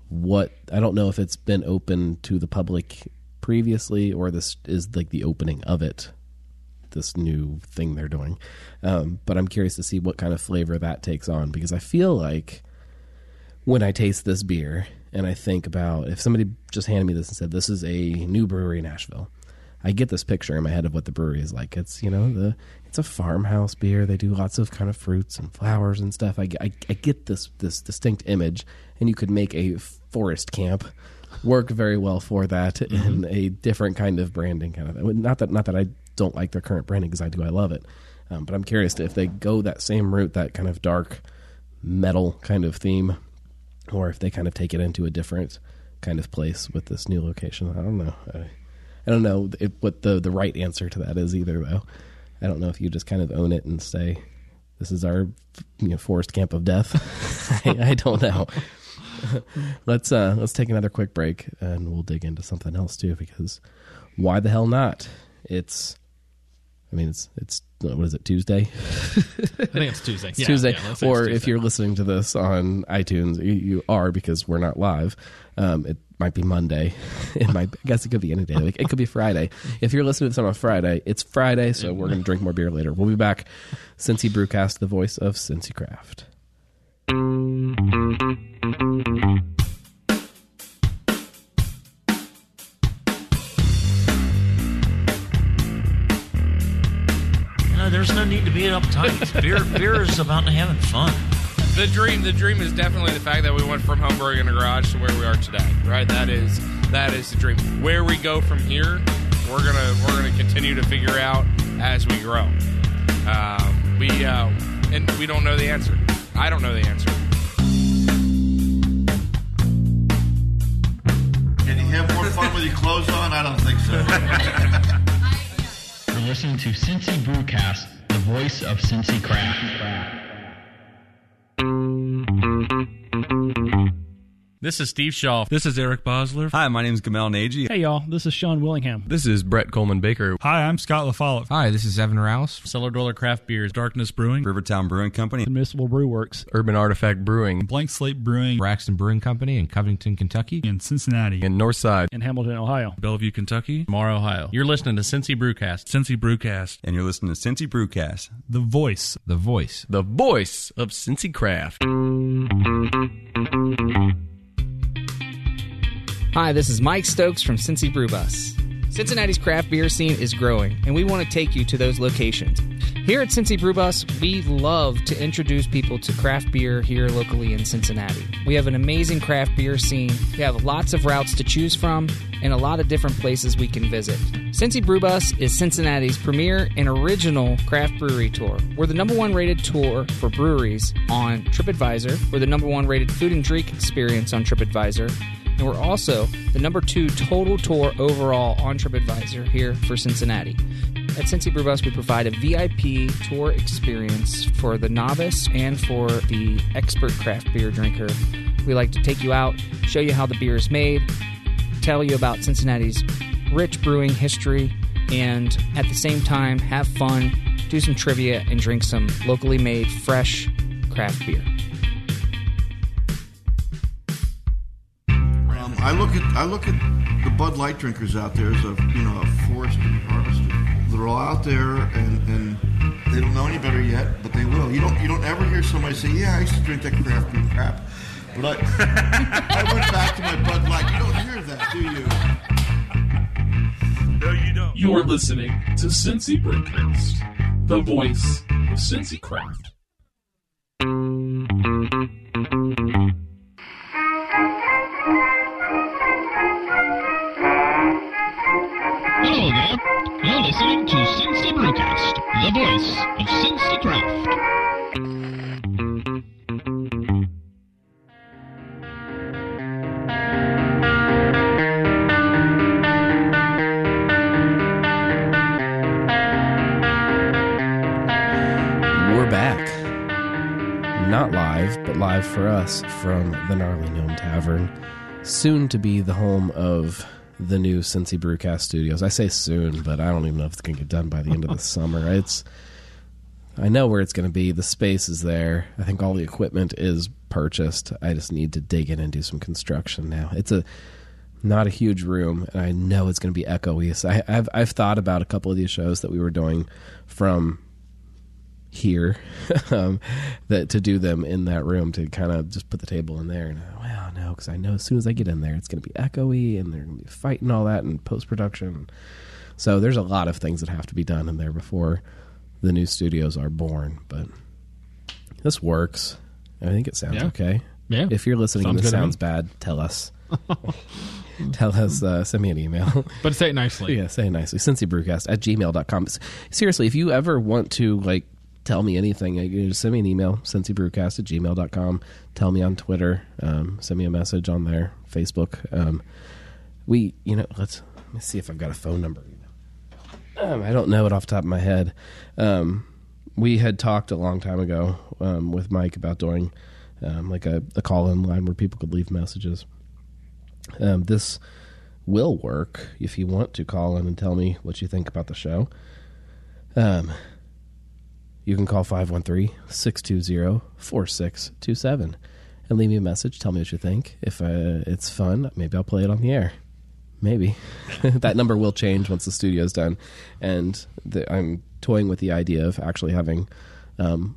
what I don't know if it's been open to the public previously or this is like the opening of it. This new thing they're doing, um, but I'm curious to see what kind of flavor that takes on because I feel like when I taste this beer and I think about if somebody just handed me this and said this is a new brewery in Nashville, I get this picture in my head of what the brewery is like. It's you know the it's a farmhouse beer. They do lots of kind of fruits and flowers and stuff. I, I, I get this this distinct image, and you could make a forest camp work very well for that in a different kind of branding kind of thing. Not that not that I don't like their current branding because I do. I love it, um, but I'm curious to if they go that same route, that kind of dark metal kind of theme, or if they kind of take it into a different kind of place with this new location. I don't know. I, I don't know if, what the the right answer to that is either, though. I don't know if you just kind of own it and say, "This is our you know forest camp of death." I, I don't know. let's uh let's take another quick break and we'll dig into something else too because why the hell not? It's I mean it's it's what is it Tuesday? I think it's Tuesday. It's Yeah, Tuesday, yeah, let's it's or if you're listening to this on iTunes, you, you are because we're not live. Um, it might be Monday. It might. I guess it could be any day. It could be Friday. If you're listening to this on a Friday, it's Friday, so we're going to drink more beer later. We'll be back. Cincy Brewcast, the voice of Cincy Craft. You know, there's no need to be uptight. beer, beer is about having fun the dream the dream is definitely the fact that we went from home brewing in a garage to where we are today right that is that is the dream where we go from here we're gonna we're gonna continue to figure out as we grow um, we uh, and we don't know the answer i don't know the answer Can you have more fun with your clothes on? I don't think so. You're listening to Cincy Brewcast, the voice of Cincy Craft. This is Steve Shaw. This is Eric Bosler. Hi, my name is Gamal Nagy. Hey y'all, this is Sean Willingham. This is Brett Coleman Baker. Hi, I'm Scott LaFollette. Hi, this is Evan Rouse. Cellar Dweller Craft Beers. Darkness Brewing. Rivertown Brewing Company. Municipal Brew Works. Urban Artifact Brewing. Blank Slate Brewing. Braxton Brewing Company in Covington, Kentucky. In Cincinnati. In Northside. In Hamilton, Ohio. Bellevue, Kentucky. Mar, Ohio. You're listening to Cincy Brewcast. Cincy Brewcast. And you're listening to Cincy Brewcast. The voice. The voice. The voice of Cincy Craft. Hi, this is Mike Stokes from Cincy Brew Bus. Cincinnati's craft beer scene is growing, and we want to take you to those locations. Here at Cincy Brew Bus, we love to introduce people to craft beer here locally in Cincinnati. We have an amazing craft beer scene. We have lots of routes to choose from and a lot of different places we can visit. Cincy Brew Bus is Cincinnati's premier and original craft brewery tour. We're the number one rated tour for breweries on TripAdvisor. We're the number one rated food and drink experience on TripAdvisor and we're also the number two total tour overall on TripAdvisor here for Cincinnati. At Cincy Brew Bus, we provide a VIP tour experience for the novice and for the expert craft beer drinker. We like to take you out, show you how the beer is made, tell you about Cincinnati's rich brewing history, and at the same time, have fun, do some trivia, and drink some locally made, fresh craft beer. I look at I look at the Bud Light drinkers out there as a you know a forest to be harvested. They're all out there and, and they don't know any better yet, but they will. You don't you don't ever hear somebody say, "Yeah, I used to drink that craft beer crap," but I, I went back to my Bud Light. You don't hear that, do you? No, you don't. You're listening to Cincy Brewcast, the voice of Cincy Craft. Craft. We're back. Not live, but live for us from the Gnarly Gnome Tavern. Soon to be the home of the new Cincy Brewcast Studios. I say soon, but I don't even know if it's going to get done by the end of the summer. It's I know where it's going to be. The space is there. I think all the equipment is purchased. I just need to dig in and do some construction now. It's a not a huge room, and I know it's going to be echoey. So I, I've I've thought about a couple of these shows that we were doing from here um, that to do them in that room to kind of just put the table in there and uh, well no because I know as soon as I get in there it's going to be echoey and they're going to be fighting all that in post production so there's a lot of things that have to be done in there before the new studios are born but this works I think it sounds Yeah. okay Yeah. if you're listening Sounds and this good to me. sounds bad tell us tell us uh, send me an email But say it nicely. yeah, say it nicely. CincyBrewcast at gmail.com. Seriously, if you ever want to like tell me anything, uh, you send me an email, cincybrewcast at gmail.com. Tell me on Twitter. Um, send me a message on there, Facebook. Um, we, you know, let's let me see if I've got a phone number. Um, I don't know it off the top of my head. Um, we had talked a long time ago um, with Mike about doing um, like a, a call in line where people could leave messages. Um, this will work if you want to call in and tell me what you think about the show. Um, you can call 513-620-4627 and leave me a message. Tell me what you think. If uh, it's fun, maybe I'll play it on the air. Maybe. that number will change once the studio's done. And the, I'm toying with the idea of actually having um,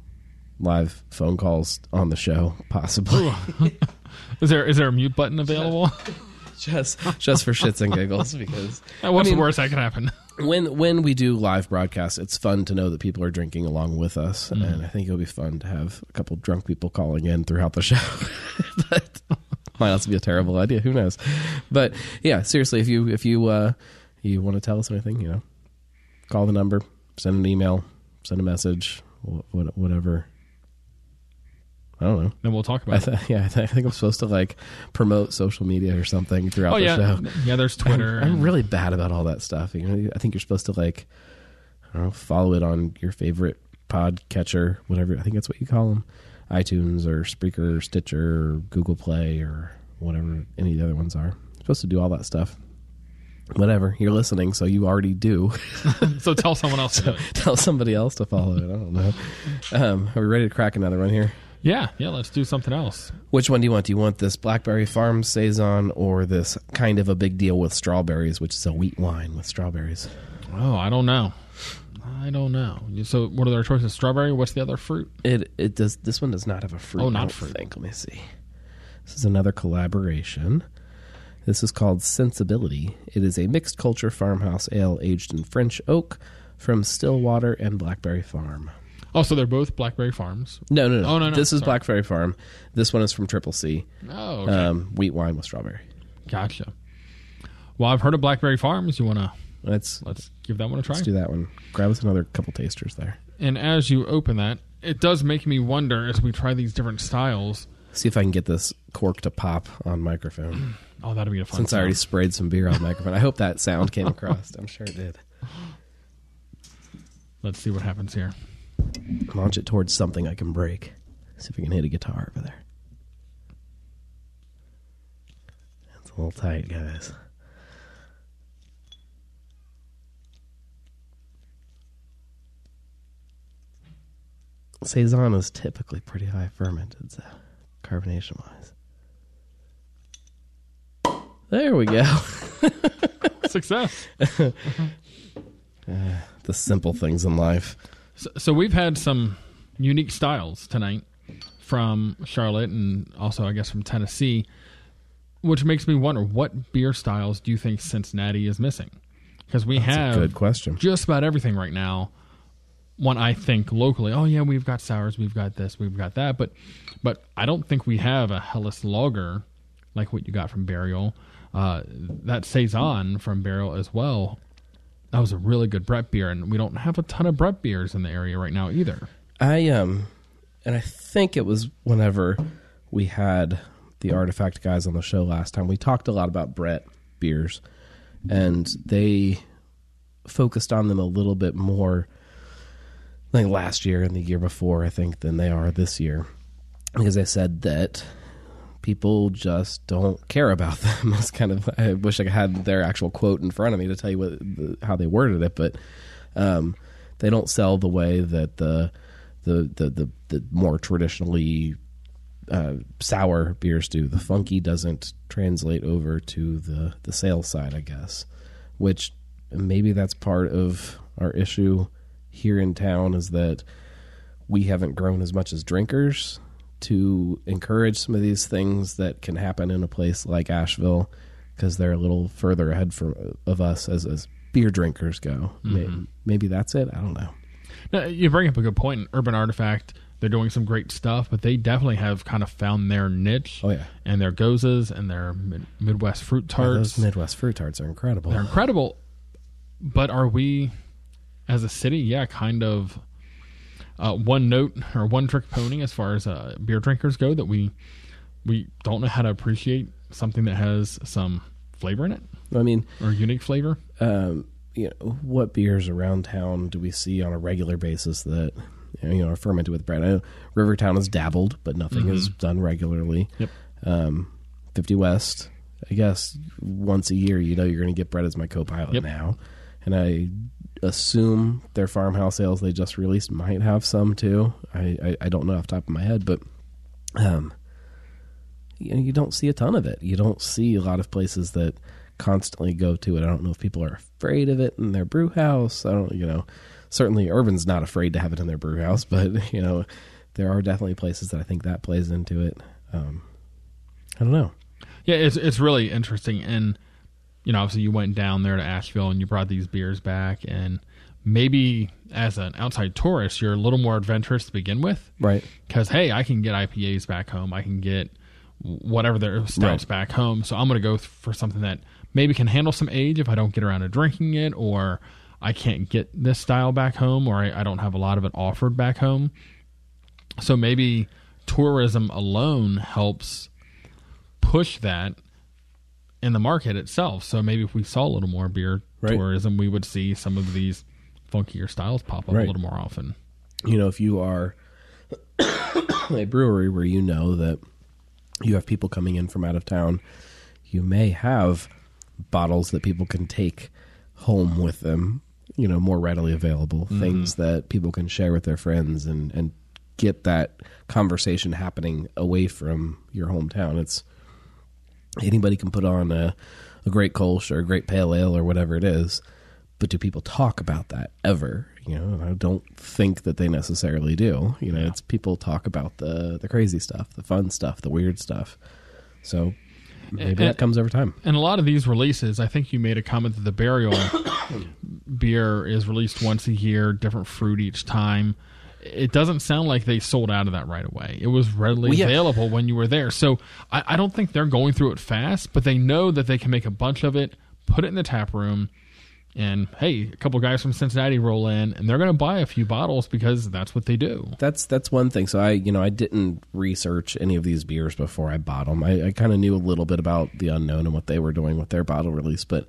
live phone calls on the show, possibly. Is there is there a mute button available? just just for shits and giggles because What's I mean, the worst that could happen? When when we do live broadcasts, it's fun to know that people are drinking along with us, Mhm. and I think it'll be fun to have a couple drunk people calling in throughout the show. but might also be a terrible idea. Who knows? But yeah, seriously, if you if you uh, you want to tell us anything, you know, call the number, send an email, send a message, wh- wh- whatever. I don't know. Then we'll talk about th- yeah, I, th- I think I'm supposed to like promote social media or something throughout Oh, the yeah. show. Yeah, there's Twitter I'm, I'm really bad about all that stuff. You know, I think you're supposed to like, I don't know, follow it on your favorite podcatcher, whatever. I think that's what you call them, iTunes or Spreaker, or Stitcher, or Google Play, or whatever any of the other ones are. You're supposed to do all that stuff. Whatever you're listening, so you already do. so tell someone else it. tell somebody else to follow it. I don't know. Um, are we ready to crack another one here? Yeah, yeah. Let's do something else. Which one do you want? Do you want this Blackberry Farm Saison or this kind of a big deal with strawberries, which is a wheat wine with strawberries? Oh, I don't know. I don't know. So, what are their choices? Strawberry. What's the other fruit? It it does. This one does not have a fruit. Oh, not fruit. Think. Let me see. This is another collaboration. This is called Sensibility. It is a mixed culture farmhouse ale aged in French oak from Stillwater and Blackberry Farm. Oh, so they're both Blackberry Farms. No, no, no. Oh, no, no. This is Sorry. Blackberry Farm. This one is from Triple C. Oh, okay. um, wheat wine with strawberry. Gotcha. Well, I've heard of Blackberry Farms. You want to let's let's give that one a try. Let's do that one. Grab us another couple tasters there. And as you open that, it does make me wonder as we try these different styles. See if I can get this cork to pop on microphone. Oh, that'd be a fun. Since I already sprayed some beer on microphone, I hope that sound came across. I'm sure it did. Let's see what happens here. Launch it towards something I can break. See if we can hit a guitar over there. It's a little tight, guys. Saison is typically pretty high fermented, so carbonation wise. There we go. Success. Uh, the simple things in life. So, so we've had some unique styles tonight from Charlotte and also, I guess, from Tennessee, which makes me wonder what beer styles do you think Cincinnati is missing? Because we That's a have good question. just about everything right now. One I think locally, oh yeah, we've got sours, we've got this, we've got that, but but I don't think we have a Helles Lager like what you got from Burial. Uh, that saison from Burial as well. That was a really good Brett beer, and we don't have a ton of Brett beers in the area right now either. I um, and I think it was whenever we had the Artifact guys on the show last time. We talked a lot about Brett beers, and they focused on them a little bit more, like last year and the year before, I think, than they are this year, because they said that people just don't care about them. It's kind of I wish I had their actual quote in front of me to tell you what the, how they worded it, but um, they don't sell the way that the the the the, the more traditionally uh, sour beers do. The funky doesn't translate over to the the sales side, I guess, which maybe that's part of our issue here in town is that we haven't grown as much as drinkers to encourage some of these things that can happen in a place like Asheville because they're a little further ahead for, of us as, as beer drinkers go. May- Mhm. Maybe that's it. I don't know. Now, you bring up a good point. Urban Artifact, they're doing some great stuff, but they definitely have kind of found their niche. Oh yeah, and their goses and their mid- Midwest fruit tarts. those Midwest fruit tarts are incredible. They're incredible, but are we, as a city, yeah, kind of uh, one note or one trick pony as far as uh, beer drinkers go that we we don't know how to appreciate something that has some flavor in it I mean, or unique flavor. um, you know, what beers around town do we see on a regular basis that you know are fermented with Brett? I know Rivertown has dabbled, but nothing is Mhm. done regularly. Yep. Um, Fifty West, I guess once a year, you know, you're going to get Brett as my co-pilot Yep. now, and I assume their farmhouse sales they just released might have some too. I, I, I don't know off top of my head, but um, you know, you don't see a ton of it. You don't see a lot of places that constantly go to it. I don't know if people are afraid of it in their brew house. I don't, you know, certainly Urban's not afraid to have it in their brew house, but you know, there are definitely places that I think that plays into it. Um, I don't know. Yeah, it's it's really interesting, and you know, obviously you went down there to Asheville and you brought these beers back, and maybe as an outside tourist, you're a little more adventurous to begin with, Right. Because hey, I can get IPAs back home, I can get whatever their stouts Right. back home, so I'm going to go for something that maybe can handle some age if I don't get around to drinking it, or I can't get this style back home, or I, I don't have a lot of it offered back home. So maybe tourism alone helps push that in the market itself. So maybe if we saw a little more beer Right. tourism, we would see some of these funkier styles pop up Right. a little more often. you know, if you are a brewery where you know that you have people coming in from out of town, you may have bottles that people can take home with them, you know, more readily available, Mhm. things that people can share with their friends and, and get that conversation happening away from your hometown. It's anybody can put on a, a great Kolsch or a great pale ale or whatever it is, but do people talk about that ever? You know, I don't think that they necessarily do. You know, it's people talk about the the crazy stuff, the fun stuff, the weird stuff. So maybe And- that comes over time. And a lot of these releases, I think you made a comment that the burial beer is released once a year, different fruit each time. It doesn't sound like they sold out of that right away. It was readily Well, yeah. available when you were there. So I, I don't think they're going through it fast, but they know that they can make a bunch of it, put it in the tap room, and hey, a couple guys from Cincinnati roll in, and they're going to buy a few bottles because that's what they do. That's that's one thing. So I, you know, I didn't research any of these beers before I bought them. I, I kind of knew a little bit about the unknown and what they were doing with their bottle release, but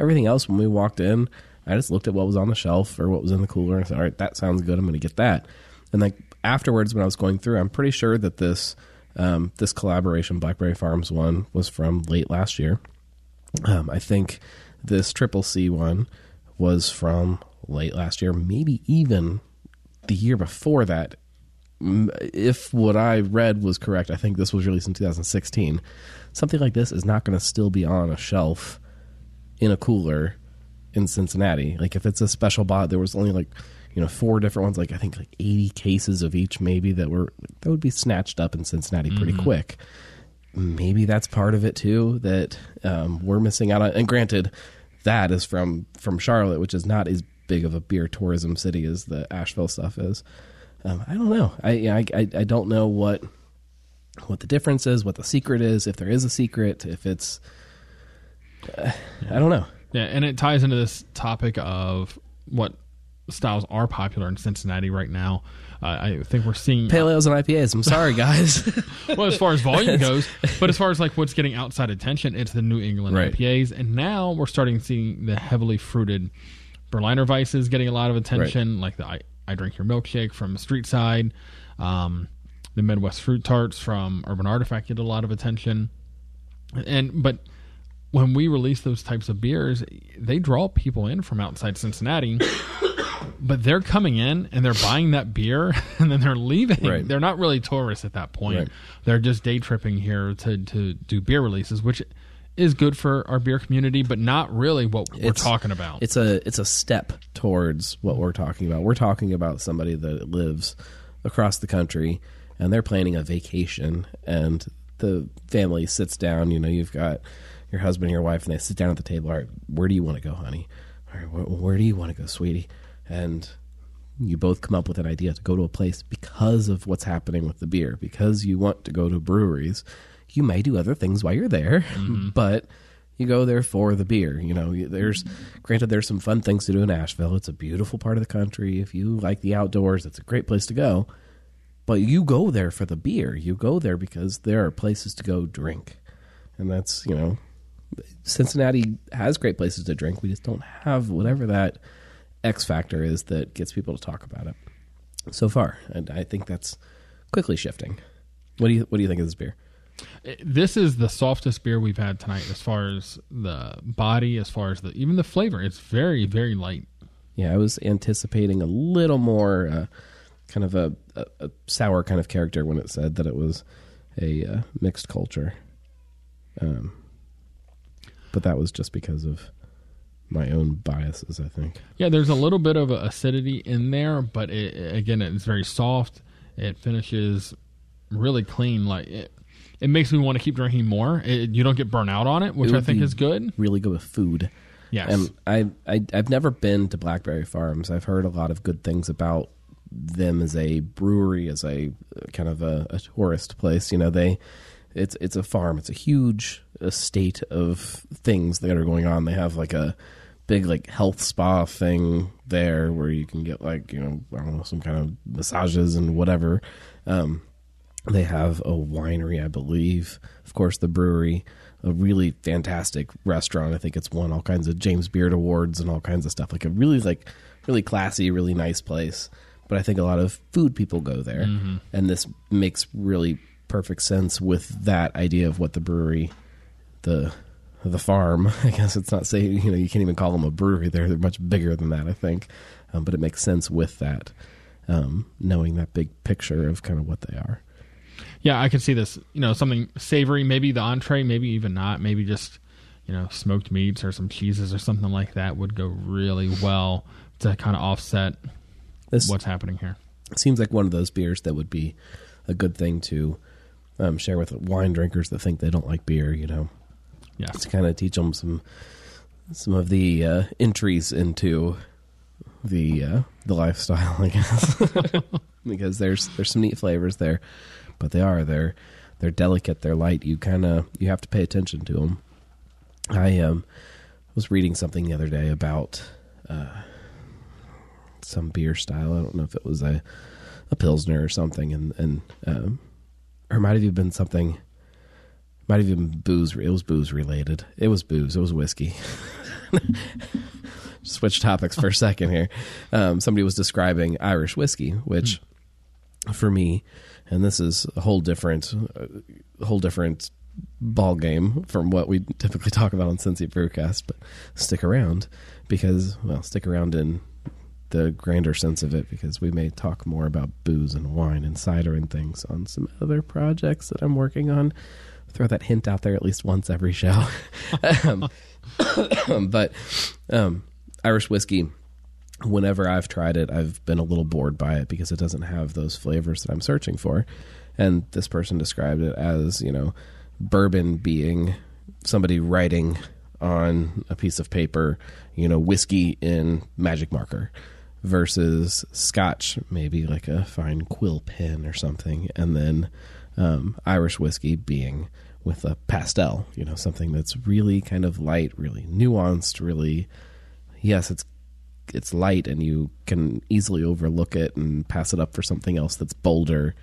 everything else when we walked in, I just looked at what was on the shelf or what was in the cooler and said, "All right, that sounds good. I'm going to get that." And like afterwards, when I was going through, I'm pretty sure that this um, this collaboration Blackberry Farms one was from late last year. Um, I think this Triple C one was from late last year, maybe even the year before that. If what I read was correct, I think this was released in 2016. Something like this is not going to still be on a shelf in a cooler in Cincinnati. Like if it's a special bot, there was only like you know four different ones. Like I think like 80 cases of each, maybe that were that would be snatched up in Cincinnati pretty Mhm. quick maybe that's part of it too that um, we're missing out on. And granted, that is from from Charlotte, which is not as big of a beer tourism city as the Asheville stuff is. Um, I don't know. I, I I I don't know what what the difference is, what the secret is, if there is a secret, if it's uh, I don't know. Yeah, and it ties into this topic of what styles are popular in Cincinnati right now. Uh, I think we're seeing Pale ales and IPAs. I'm sorry, guys. well, as far as volume goes, but as far as like what's getting outside attention, it's the New England Right. IPAs, and now we're starting to see the heavily fruited Berliner Weisses getting a lot of attention, like the I, I Drink Your Milkshake from the Streetside, um, the Midwest Fruit Tarts from Urban Artifact get a lot of attention, and but when we release those types of beers, they draw people in from outside Cincinnati. But they're coming in and they're buying that beer and then they're leaving. Right. They're not really tourists at that point. Right. They're just day tripping here to, to do beer releases, which is good for our beer community, but not really what we're It's- talking about. It's a it's a step towards what we're talking about. We're talking about somebody that lives across the country and they're planning a vacation and the family sits down, you know, you've got your husband and your wife and they sit down at the table, all right, where do you want to go, honey? All right, where, where do you want to go, sweetie? And you both come up with an idea to go to a place because of what's happening with the beer, because you want to go to breweries. You may do other things while you're there, mm-hmm. but you go there for the beer. You know, there's granted there's some fun things to do in Asheville. It's a beautiful part of the country. If you like the outdoors, it's a great place to go. But you go there for the beer. You go there because there are places to go drink. And that's, you know, Cincinnati has great places to drink. We just don't have whatever that X factor is that gets people to talk about it so far. And I think that's quickly shifting. What do you what do you think of this beer? This is the softest beer we've had tonight as far as the body, as far as the even the flavor. It's very, very light. Yeah, I was anticipating a little more uh, kind of a, a, a sour kind of character when it said that it was a uh, mixed culture. Um, but that was just because of my own biases, I think. Yeah, there's a little bit of acidity in there, but it, again, it's very soft. It finishes really clean. Like it, it makes me want to keep drinking more. It, you don't get burnt out on it, which It I think is good. Really good with food. Yes. And I, I I've never been to Blackberry Farms. I've heard a lot of good things about them as a brewery, as a kind of a, a tourist place. You know, they it's it's a farm. It's a huge estate of things that are going on. They have like a big like health spa thing there where you can get like you know I don't know some kind of massages and whatever. Um, they have a winery, I believe. Of course, the brewery, a really fantastic restaurant. I think it's won all kinds of James Beard awards and all kinds of stuff. Like a really like really classy, really nice place. But I think a lot of food people go there, Mhm. and this makes really perfect sense with that idea of what the brewery, the the farm. I guess it's not saying you know you can't even call them a brewery. They're they're much bigger than that. I think, um, but it makes sense with that, um, knowing that big picture of kind of what they are. Yeah, I could see this. You know, something savory, maybe the entree, maybe even not. Maybe just you know smoked meats or some cheeses or something like that would go really well to kind of offset This- what's happening here. seems like one of those beers that would be a good thing to um, share with wine drinkers that think they don't like beer. You know, yeah, to kind of teach them some some of the uh, entries into the uh, the lifestyle, I guess, because there's there's some neat flavors there, but they are they're they're delicate, they're light. You kind of you have to pay attention to them. I um was reading something the other day about uh, some beer style. I don't know if it was a a pilsner or something, and and um, or might have even been something. Might have even been booze. It was booze related. It was booze. It was whiskey. Switch topics for a second here. Um, somebody was describing Irish whiskey, which for me, and this is a whole different, a whole different ball game from what we typically talk about on Cincy Brewcast. But stick around because, well, stick around in the grander sense of it because we may talk more about booze and wine and cider and things on some other projects that I'm working on. Throw that hint out there at least once every show. um, but um, Irish whiskey, whenever I've tried it, I've been a little bored by it because it doesn't have those flavors that I'm searching for. And this person described it as, you know, bourbon being somebody writing on a piece of paper, you know, whiskey in magic marker versus scotch, maybe like a fine quill pen or something. And then um, Irish whiskey being with a pastel, you know, something that's really kind of light, really nuanced, really yes, it's it's light and you can easily overlook it and pass it up for something else that's bolder,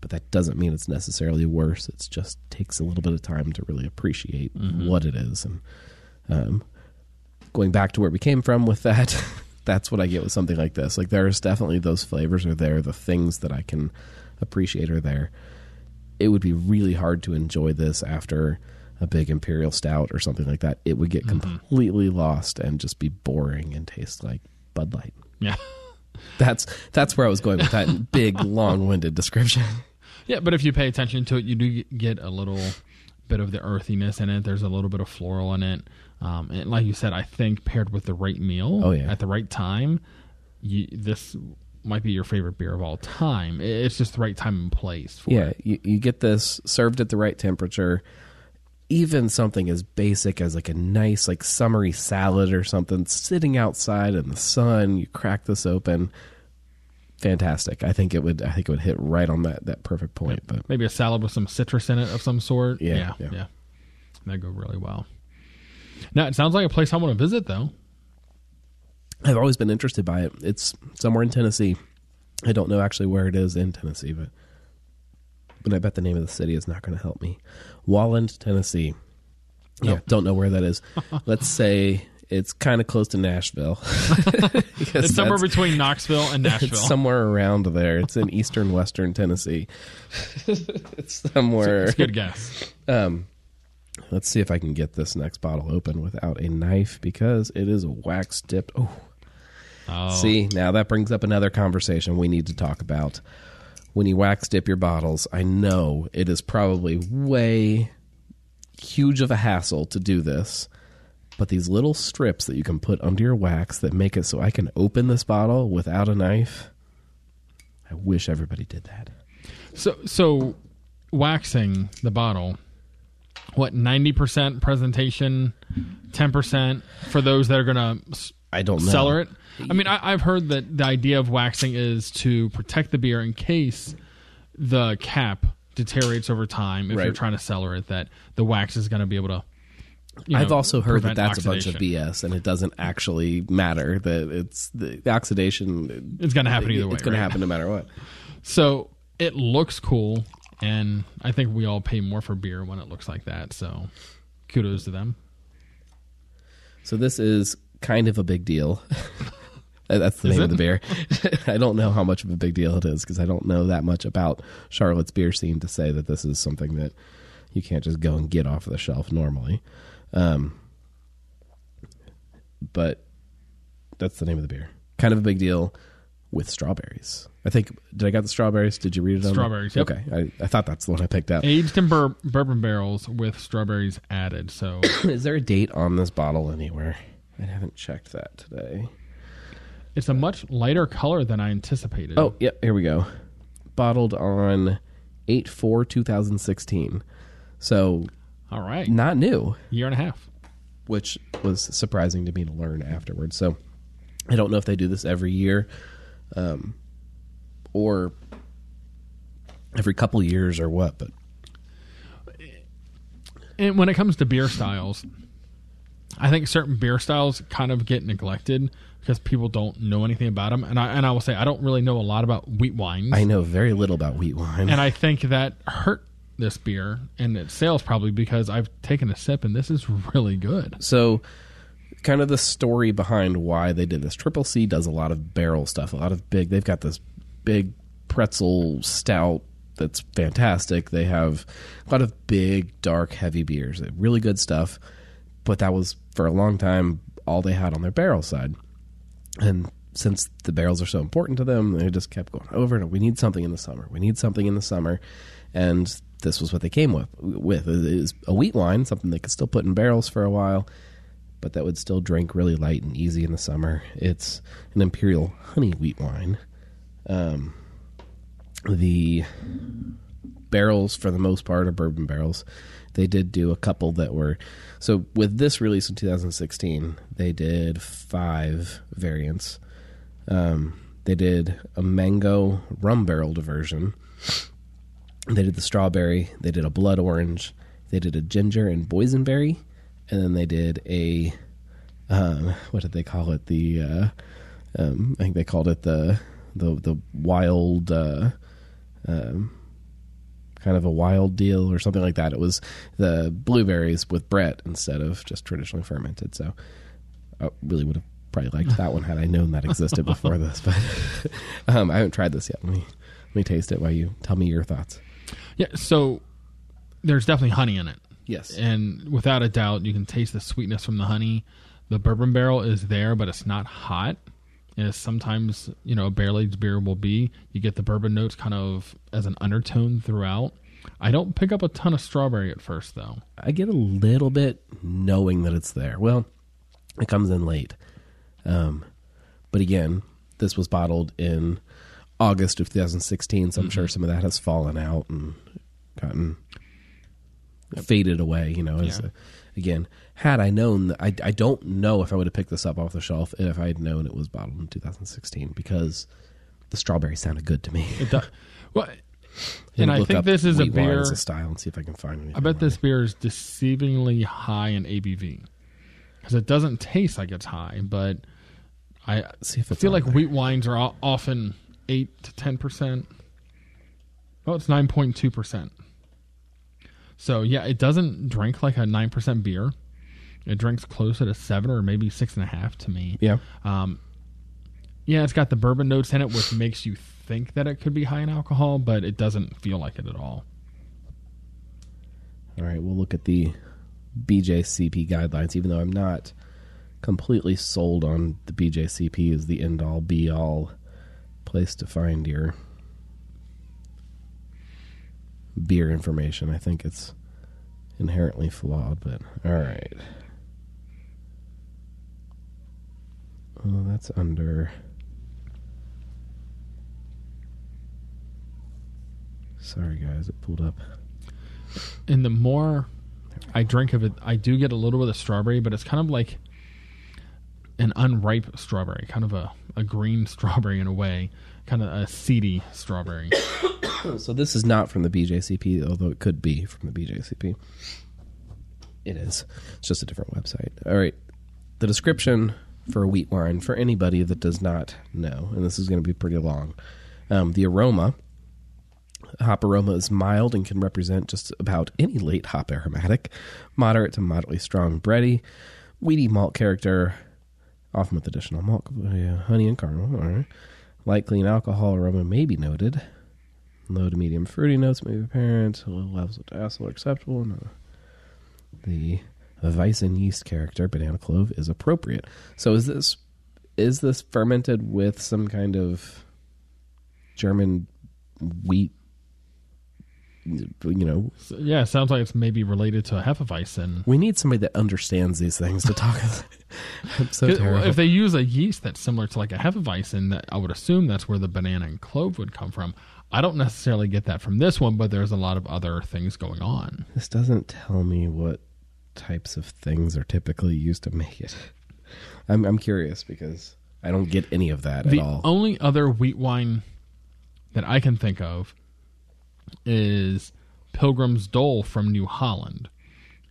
but that doesn't mean it's necessarily worse. It just takes a little bit of time to really appreciate Mhm. what it is and um, going back to where we came from with that, that's what I get with something like this. Like there's definitely those flavors are there, the things that I can appreciate are there. It would be really hard to enjoy this after a big imperial stout or something like that. It would get mm-hmm. completely lost and just be boring and taste like Bud Light. Yeah. That's that's where I was going with that big long-winded description. Yeah, but if you pay attention to it, you do get a little bit of the earthiness in it. There's a little bit of floral in it. Um, and like you said, I think paired with the right meal Oh, yeah. at the right time, you, this might be your favorite beer of all time. It's just the right time and place for yeah, it. you, you get this served at the right temperature. Even something as basic as like a nice like summery salad or something sitting outside in the sun, you crack this open. Fantastic. I think it would I think it would hit right on that that perfect point. But Maybe a salad with some citrus in it of some sort. Yeah, yeah, yeah. yeah. That'd go really well. Now, it sounds like a place I want to visit, though. I've always been interested by it. It's somewhere in Tennessee. I don't know actually where it is in Tennessee, but but I bet the name of the city is not going to help me. Walland, Tennessee. Yeah, Nope. don't know where that is. Let's say it's kind of close to Nashville. It's somewhere between Knoxville and Nashville. It's somewhere around there. It's in eastern western Tennessee. it's somewhere. It's a good guess. Um, let's see if I can get this next bottle open without a knife because it is wax dipped. Oh, Oh. see now that brings up another conversation we need to talk about. When you wax dip your bottles, I know it is probably way huge of a hassle to do this. But these little strips that you can put under your wax that make it so I can open this bottle without a knife. I wish everybody did that. So, so waxing the bottle, what ninety percent presentation, ten percent for those that are gonna I don't know. it. I mean, I, I've heard that the idea of waxing is to protect the beer in case the cap deteriorates over time. If you're trying to cellar it, that the wax is going to be able to. you I've know, also heard that prevent that's a bunch of oxidation. BS, and it doesn't actually matter. That it's the, the oxidation. It's gonna happen either way, It's going to happen no matter what. So it looks cool, and I think we all pay more for beer when it looks like that. So kudos to them. So this is kind of a big deal. That's the Is name of the beer. I don't know how much of a big deal it is because I don't know that much about Charlotte's beer scene to say that this is something that you can't just go and get off the shelf normally. Um, but that's the name of the beer. Kind of a big deal with strawberries. I think. Did I got the strawberries? Did you read it? on the- Strawberries, yep. Okay, I, I thought that's the one I picked up. Aged in bur- bourbon barrels with strawberries added. So is there a date on this bottle anywhere? I haven't checked that today. it's a much lighter color than I anticipated. Oh, yep, here we go. Bottled on 8 4 2016. So, all right. not new, Year and a half. which was surprising to me to learn afterwards. So, I don't know if they do this every year um, or every couple years or what, but And when it comes to beer styles, I think certain beer styles kind of get neglected because people don't know anything about them. And I and I will say I don't really know a lot about wheat wines. I know very little about wheat wine. and I think that hurt this beer and its sales probably because I've taken a sip and this is really good. So, kind of the story behind why they did this. Triple C does a lot of barrel stuff, a lot of big. They've got this big pretzel stout that's fantastic. They have a lot of big, dark, heavy beers. Really good stuff. But that was for a long time all they had on their barrel side. And since the barrels are so important to them, they just kept going over and over. we need something in the summer. We need something in the summer. And this was what they came with. With it is a wheat wine, something they could still put in barrels for a while, but that would still drink really light and easy in the summer. It's an imperial honey wheat wine. Um, the barrels, for the most part, are bourbon barrels. They did do a couple that were so with this release in 2016. They did five variants. Um, they did a mango rum barreled version. They did the strawberry. They did a blood orange. They did a ginger and boysenberry, and then they did a um, what did they call it? The uh, um, I think they called it the the the wild uh, um, kind of a wild deal or something like that. It was the blueberries with Brett instead of just traditionally fermented. So I really would have probably liked that one had I known that existed before this. But um, I haven't tried this yet. Let me let me taste it while you tell me your thoughts. Yeah, so there's definitely honey in it. Yes. And without a doubt, you can taste the sweetness from the honey. The bourbon barrel is there, but it's not hot. As sometimes, you know, a barrel aged beer will be. You get the bourbon notes kind of as an undertone throughout. I don't pick up a ton of strawberry at first, though. I get a little bit knowing that it's there. Well, it comes in late. Um, but again, this was bottled in August of 2016, so I'm sure some of that has fallen out and gotten faded away. You know, Yeah. a, again, had I known, that, I I don't know if I would have picked this up off the shelf if I had known it was bottled in 2016 because the strawberry sounded good to me. It does. Well, and I think this is a beer. as a style and see if I can find anything. I bet this it. beer is deceivingly high in ABV because it doesn't taste like it's high, but I See if it's feel like there. wheat wines are often eight to ten percent. Well, it's nine point two percent. So yeah, it doesn't drink like a nine percent beer. It drinks closer to seven or maybe six and a half to me. Yeah. Um, yeah, it's got the bourbon notes in it, which makes you think that it could be high in alcohol, but it doesn't feel like it at all. All right, we'll look at the BJCP guidelines, even though I'm not completely sold on the BJCP as the end all be all place to find your beer information. I think it's inherently flawed, but all right. Oh, that's under. Sorry, guys, it pulled up and the more I drink of it, I do get a little bit of strawberry, but it's kind of like an unripe strawberry, kind of a, a green strawberry in a way, kind of a seedy strawberry. so this is not from the BJCP, although it could be from the BJCP. It is. It's just a different website. All right. The description for a wheat wine for anybody that does not know, and this is going to be pretty long. Um, the aroma, hop aroma is mild and can represent just about any late hop aromatic, moderate to moderately strong bready, wheaty malt character, often with additional malt, honey and caramel. All right. Light clean alcohol aroma may be noted. Low to medium fruity notes may be apparent. Low levels of diacetyl are acceptable. No. The Weizen yeast character, banana clove, is appropriate. So is this is this fermented with some kind of German wheat? You know, yeah, it sounds like it's maybe related to a Hefeweizen. we need somebody that understands these things to talk. I'm so terrible. If they use a yeast that's similar to like a Hefeweizen, that I would assume that's where the banana and clove would come from. I don't necessarily get that from this one, but there's a lot of other things going on. This doesn't tell me what types of things are typically used to make it. I'm I'm curious because I don't get any of that the at all. The only other wheat wine that I can think of is Pilgrim's Dole from New Holland,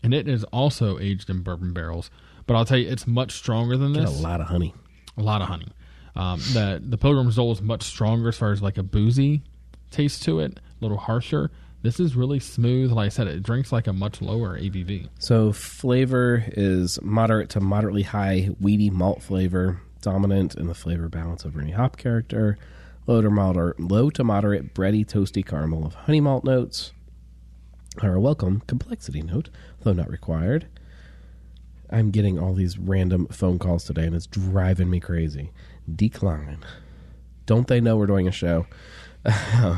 and it is also aged in bourbon barrels. But I'll tell you, it's much stronger than this. a lot of honey. a lot of honey. Um, that the Pilgrim's Dole is much stronger as far as like a boozy taste to it, a little harsher. This is really smooth. Like I said, it drinks like a much lower ABV. So flavor is moderate to moderately high wheaty malt flavor, dominant in the flavor balance over any hop character. Low to moderate, low to moderate bready, toasty caramel of honey malt notes are a welcome complexity note, though not required. I'm getting all these random phone calls today, and it's driving me crazy. Decline. Don't they know we're doing a show? uh,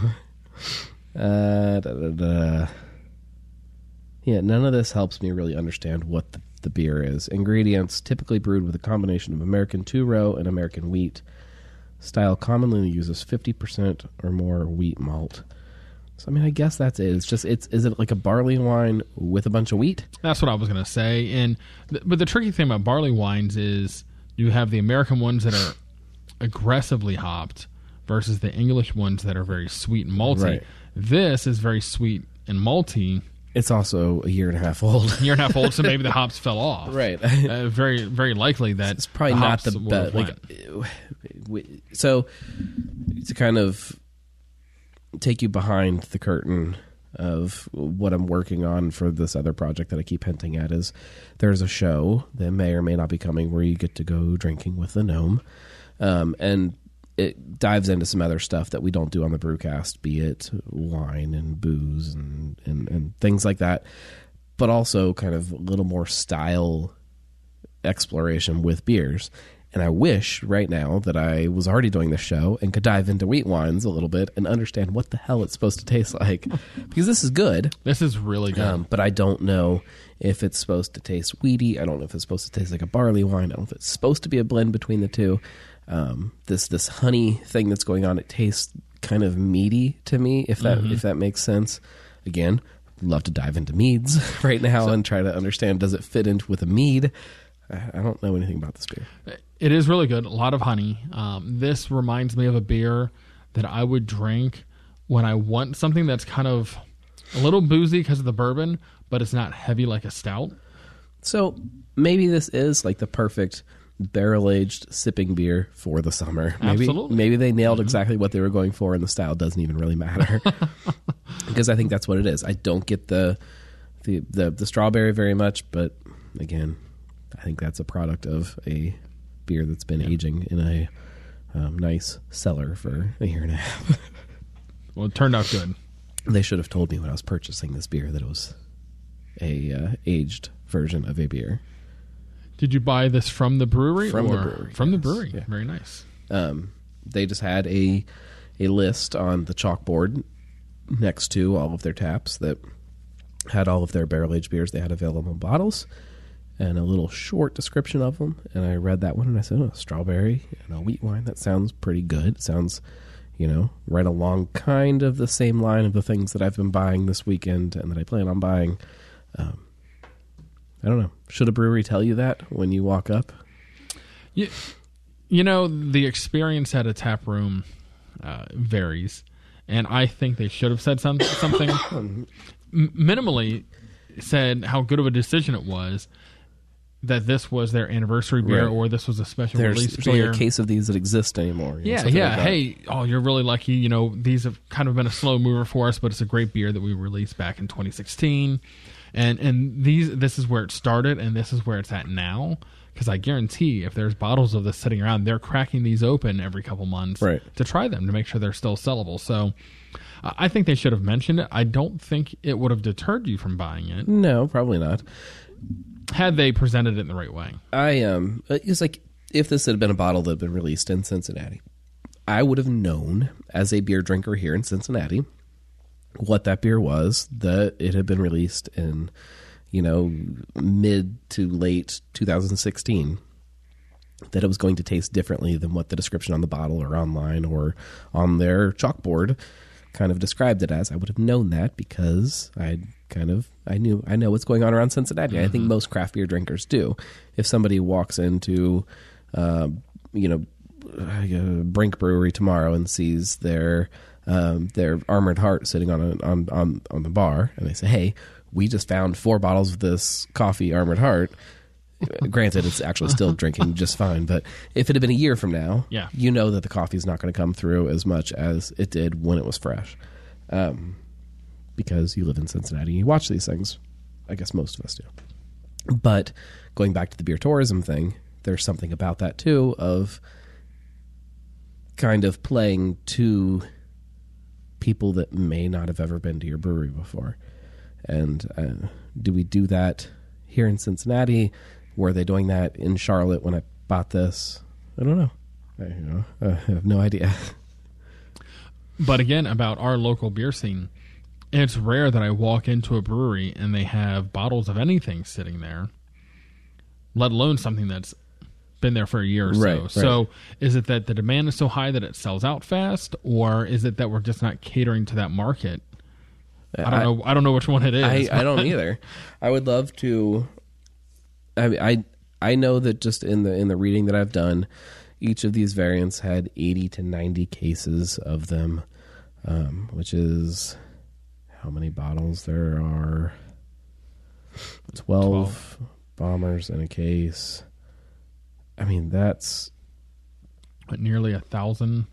da, da, da. Yeah, none of this helps me really understand what the, the beer is. Ingredients typically brewed with a combination of American two row and American wheat. Style commonly uses 50% or more wheat malt. So I mean, I guess that's it. It's just it's is it like a barley wine with a bunch of wheat? That's what I was going to say. And th- but the tricky thing about barley wines is you have the American ones that are aggressively hopped versus the English ones that are very sweet and malty. Right. This is very sweet and malty. It's also a year and a half old. year and a half old, so maybe the hops fell off. Right. Uh, very, very likely that It's probably the not the best. Like, so to kind of take you behind the curtain of what I'm working on for this other project that I keep hinting at is there's a show that may or may not be coming where you get to go drinking with the gnome, um, and it dives into some other stuff that we don't do on the brewcast, be it wine and booze and and, and things like that, but also kind of a little more style exploration with beers. And I wish right now that I was already doing this show and could dive into wheat wines a little bit and understand what the hell it's supposed to taste like. because this is good. This is really good. Um, but I don't know if it's supposed to taste wheaty. I don't know if it's supposed to taste like a barley wine. I don't know if it's supposed to be a blend between the two. Um, this this honey thing that's going on, it tastes kind of meaty to me, if that Mhm. if that makes sense. Again, love to dive into meads right now and try to understand does it fit into with a mead. I I don't know anything about this beer. It is really good. A lot of honey. Um, this reminds me of a beer that I would drink when I want something that's kind of a little boozy because of the bourbon, but it's not heavy like a stout. So maybe this is like the perfect barrel aged sipping beer for the summer. Maybe Absolutely. maybe they nailed exactly what they were going for, and the style doesn't even really matter. because I think that's what it is. I don't get the the the, the strawberry very much, but again, I think that's a product of a beer that's been aging in a um, nice cellar for a year and a half. Well, it turned out good. They should have told me when I was purchasing this beer that it was a uh, aged version of a beer. Did you buy this from the brewery? From the brewery, From the brewery. Yeah. Very nice. Um, they just had a a list on the chalkboard next to all of their taps that had all of their barrel aged beers they had available in bottles and a little short description of them. And I read that one and I said, "Oh, strawberry and a wheat wine. That sounds pretty good. It sounds, you know, right along kind of the same line of the things that I've been buying this weekend and that I plan on buying. Um, I don't know. Should a brewery tell you that when you walk up? You, you know, the experience at a tap room uh, varies, and I think they should have said some, something m- minimally said how good of a decision it was that this was their anniversary beer Right. or this was a special There's, release there's only beer. a case of these that exist anymore. you know, Yeah, yeah. like hey, oh, you're really lucky. You know, these have kind of been a slow mover for us, but it's a great beer that we released back in 2016, and and these this is where it started, and this is where it's at now. Because I guarantee, if there's bottles of this sitting around, they're cracking these open every couple months Right. to try them to make sure they're still sellable. So, I think they should have mentioned it. I don't think it would have deterred you from buying it No, probably not. had they presented it in the right way. I um, it's like if this had been a bottle that had been released in Cincinnati, I would have known as a beer drinker here in Cincinnati what that beer was that it had been released in, you know, mid to late 2016. That it was going to taste differently than what the description on the bottle or online or on their chalkboard kind of described it as. I would have known that because I kind of I knew I know what's going on around Cincinnati. I think most craft beer drinkers do. If somebody walks into, uh, you know, uh, Brink Brewery tomorrow and sees their um, their Armored Heart sitting on, a, on on on the bar, and they say, "Hey, we just found four bottles of this coffee Armored Heart." Granted, it's actually still drinking just fine, but if it had been a year from now, Yeah. you know that the coffee is not going to come through as much as it did when it was fresh, um, because you live in Cincinnati and you watch these things. I guess most of us do. But going back to the beer tourism thing, there's something about that too of kind of playing to people that may not have ever been to your brewery before. And uh, do we do that here in Cincinnati? Were they doing that in Charlotte when I bought this? I don't know. I, you know, I have no idea. But again, about our local beer scene, it's rare that I walk into a brewery and they have bottles of anything sitting there, let alone something that's been there for a year or so. Right, right. So, is it that the demand is so high that it sells out fast, or is it that we're just not catering to that market? I don't I- know. I don't know which one it is. I, I don't either. I would love to. I, I I know that just in the in the reading that I've done, each of these variants had eighty to ninety cases of them, um, which is how many bottles there are. Twelve, bombers in a case. I mean that's But nearly a thousand.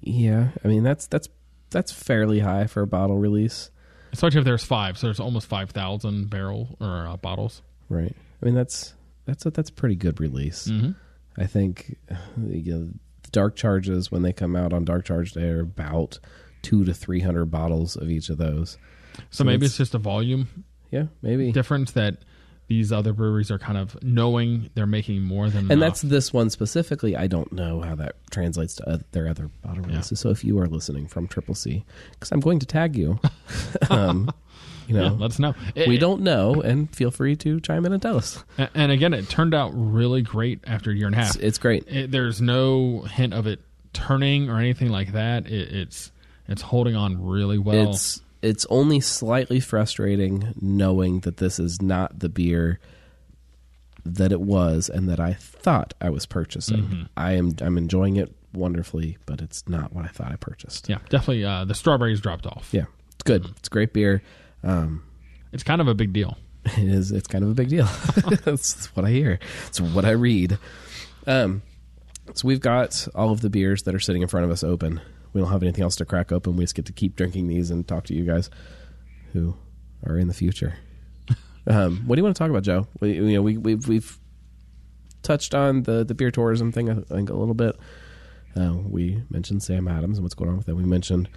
yeah. I mean that's that's that's fairly high for a bottle release. Especially if there's five, so there's almost five thousand barrel or uh, bottles. Right. I mean that's that's a that's a pretty good release. Mhm. I think you know, the dark charges when they come out on dark charge day are about two to three hundred bottles of each of those. So, maybe it's just a volume yeah maybe difference that these other breweries are kind of knowing they're making more than and enough. that's this one specifically. I don't know how that translates to oth- their other bottle releases. So if you are listening from Triple C, because I'm going to tag you, um, you know, Yeah, let us know. we It- don't know, and feel free to chime in and tell us. And again, it turned out really great after a year and a half. It's, it's great. It, there's no hint of it turning or anything like that. It, it's it's holding on really well. It's it's only slightly frustrating knowing that this is not the beer that it was and that I thought I was purchasing. Mhm. I am I'm enjoying it wonderfully, but it's not what I thought I purchased. yeah, definitely. Uh, the strawberries dropped off. Yeah, it's good. It's great beer. Um, It's kind of a big deal. it is. It's kind of a big deal. That's what I hear. It's what I read. Um, so we've got all of the beers that are sitting in front of us open. We don't have anything else to crack open. We just get to keep drinking these and talk to you guys who are in the future. Um, what do you want to talk about, Joe? We, you know, we, we've we've touched on the the beer tourism thing. I think a little bit. Uh, we mentioned Sam Adams and what's going on with that. We mentioned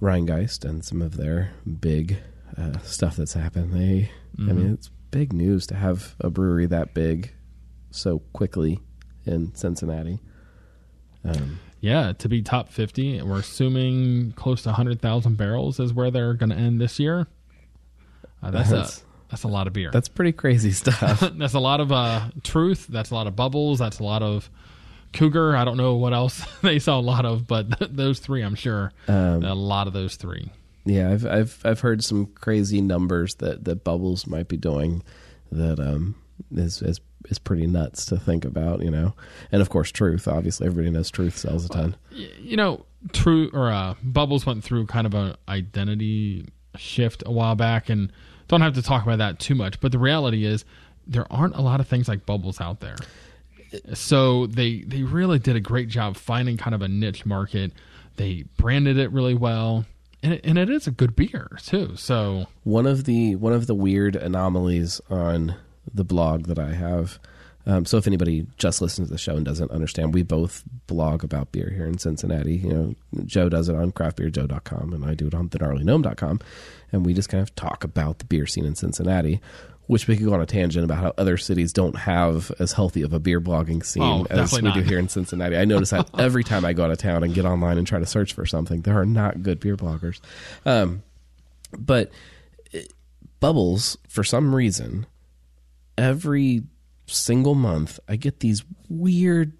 Rhinegeist and some of their big uh, stuff that's happened. They, I Mhm. mean, it's big news to have a brewery that big so quickly in Cincinnati. Um, Yeah, to be top 50, we're assuming close to 100,000 barrels is where they're going to end this year. Uh, that's, That's- a that's a lot of beer. that's pretty crazy stuff. that's a lot of uh, truth. That's a lot of bubbles. That's a lot of Cougar. I don't know what else they sell a lot of, but th- those three, I'm sure, Um, a lot of those three. Yeah, I've I've I've heard some crazy numbers that that Bubbles might be doing that um is is is pretty nuts to think about, you know. And of course, Truth. Obviously, everybody knows Truth sells a ton. You know, True or uh, Bubbles went through kind of an identity shift a while back, and don't have to talk about that too much. But the reality is, there aren't a lot of things like Bubbles out there. So they they really did a great job finding kind of a niche market. They branded it really well, and it, and it is a good beer too. So One of the one of the weird anomalies on the blog that I have. Um, so if anybody just listens to the show and doesn't understand, we both blog about beer here in Cincinnati. You know, Joe does it on craftbeerjoe.com and I do it on thegnarlygnome.com. And we just kind of talk about the beer scene in Cincinnati, which we could go on a tangent about how other cities don't have as healthy of a beer blogging scene Oh, as we definitely do here in Cincinnati. I notice that every time I go out of town and get online and try to search for something, there are not good beer bloggers. Um, but it- Bubbles, for some reason, every single month I get these weird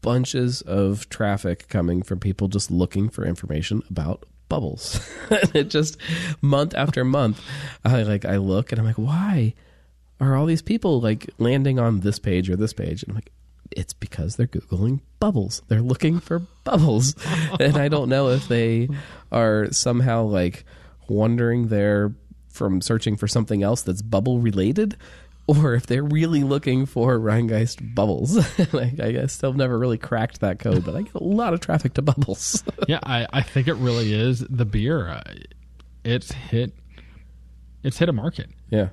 bunches of traffic coming from people just looking for information about bubbles. it just month after month I like I look and I'm like why are all these people like landing on this page or this page and I'm like it's because they're googling bubbles. They're looking for bubbles. and I don't know if they are somehow like wandering there from searching for something else that's bubble related or if they're really looking for Rhinegeist bubbles. like, I guess they've never really cracked that code, but I get a lot of traffic to bubbles. yeah, I, I think it really is the beer. Uh, it's hit. It's hit a market. yeah.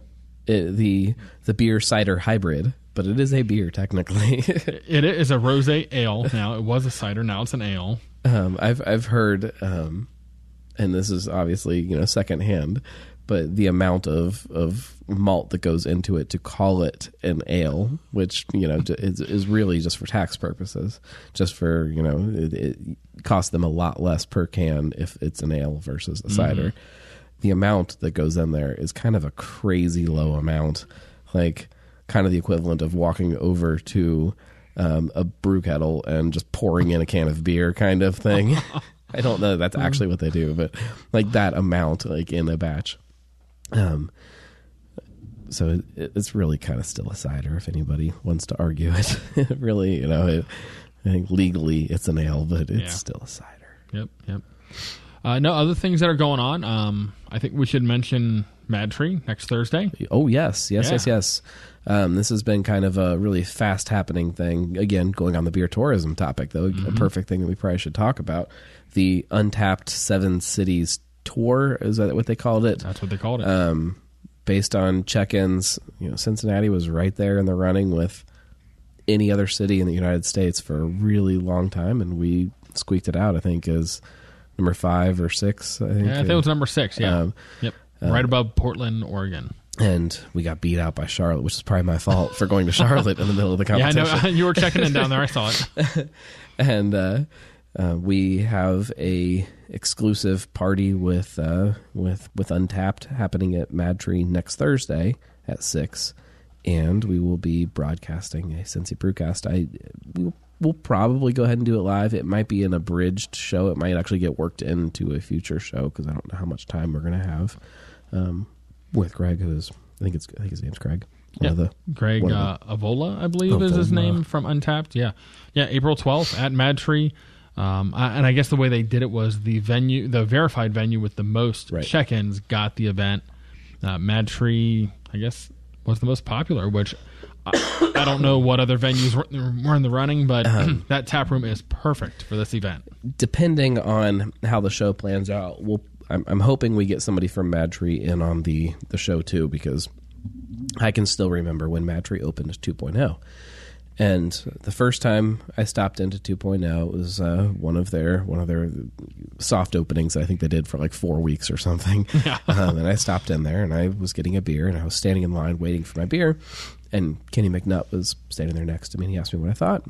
It, the the beer cider hybrid, but it is a beer technically. It is a rosé ale now. It was a cider. Now it's an ale. Um, I've I've heard, um, and this is obviously you know secondhand, but the amount of of malt that goes into it to call it an ale, which you know is is really just for tax purposes, just for you know it, it costs them a lot less per can if it's an ale versus a cider. The amount that goes in there is kind of a crazy low amount, like kind of the equivalent of walking over to um, a brew kettle and just pouring in a can of beer kind of thing. I don't know that's actually what they do, but like that amount, like in a batch. Um, so it, it's really kind of still a cider if anybody wants to argue it. really, you know, it, I think legally it's an ale, but it's Yeah. still a cider. Yep, yep. Uh, no other things that are going on. Um, I think we should mention Mad Tree next Thursday. Oh yes, yes, Yeah. yes, yes. Um, this has been kind of a really fast happening thing. Again, going on the beer tourism topic, though, a Mhm. perfect thing that we probably should talk about. The Untappd Seven Cities Tour is that what they called it? That's what they called it. Um, based on check-ins, you know, Cincinnati was right there in the running with any other city in the United States for a really long time, and we squeaked it out. I think as number five or six. I think, Yeah, I think it was number six. Yeah. Um, yep. uh, right above Portland, Oregon. and we got beat out by Charlotte, which is probably my fault for going to Charlotte in the middle of the conversation. Yeah, I know. You were checking in down there. I saw it. and uh, uh, we have a exclusive party with uh, with with Untappd happening at Mad Tree next Thursday at six, and we will be broadcasting a Cincy Brewcast. I we will probably go ahead and do it live. It might be an abridged show. It might actually get worked into a future show because I don't know how much time we're going to have um, with Greg, who's I think it's I think his name's Greg. One Yeah, the Greg uh, Avola, I believe, is his name from Untappd. Yeah, yeah. April twelfth at Mad Tree, um, I, and I guess the way they did it was the venue, the verified venue with the most check-ins, got the event. Uh, Mad Tree, I guess, was the most popular. Which I, I don't know what other venues were, were in the running, but Um, that tap room is perfect for this event. depending on how the show plans out, we'll. I'm, I'm hoping we get somebody from Mad Tree in on the the show too, because I can still remember when Mad Tree opened 2.0. And the first time I stopped into 2.0 it was uh, one of their one of their soft openings. I think they did for like four weeks or something. um, and I stopped in there and I was getting a beer and I was standing in line waiting for my beer. And Kenny McNutt was standing there next to me and he asked me what I thought.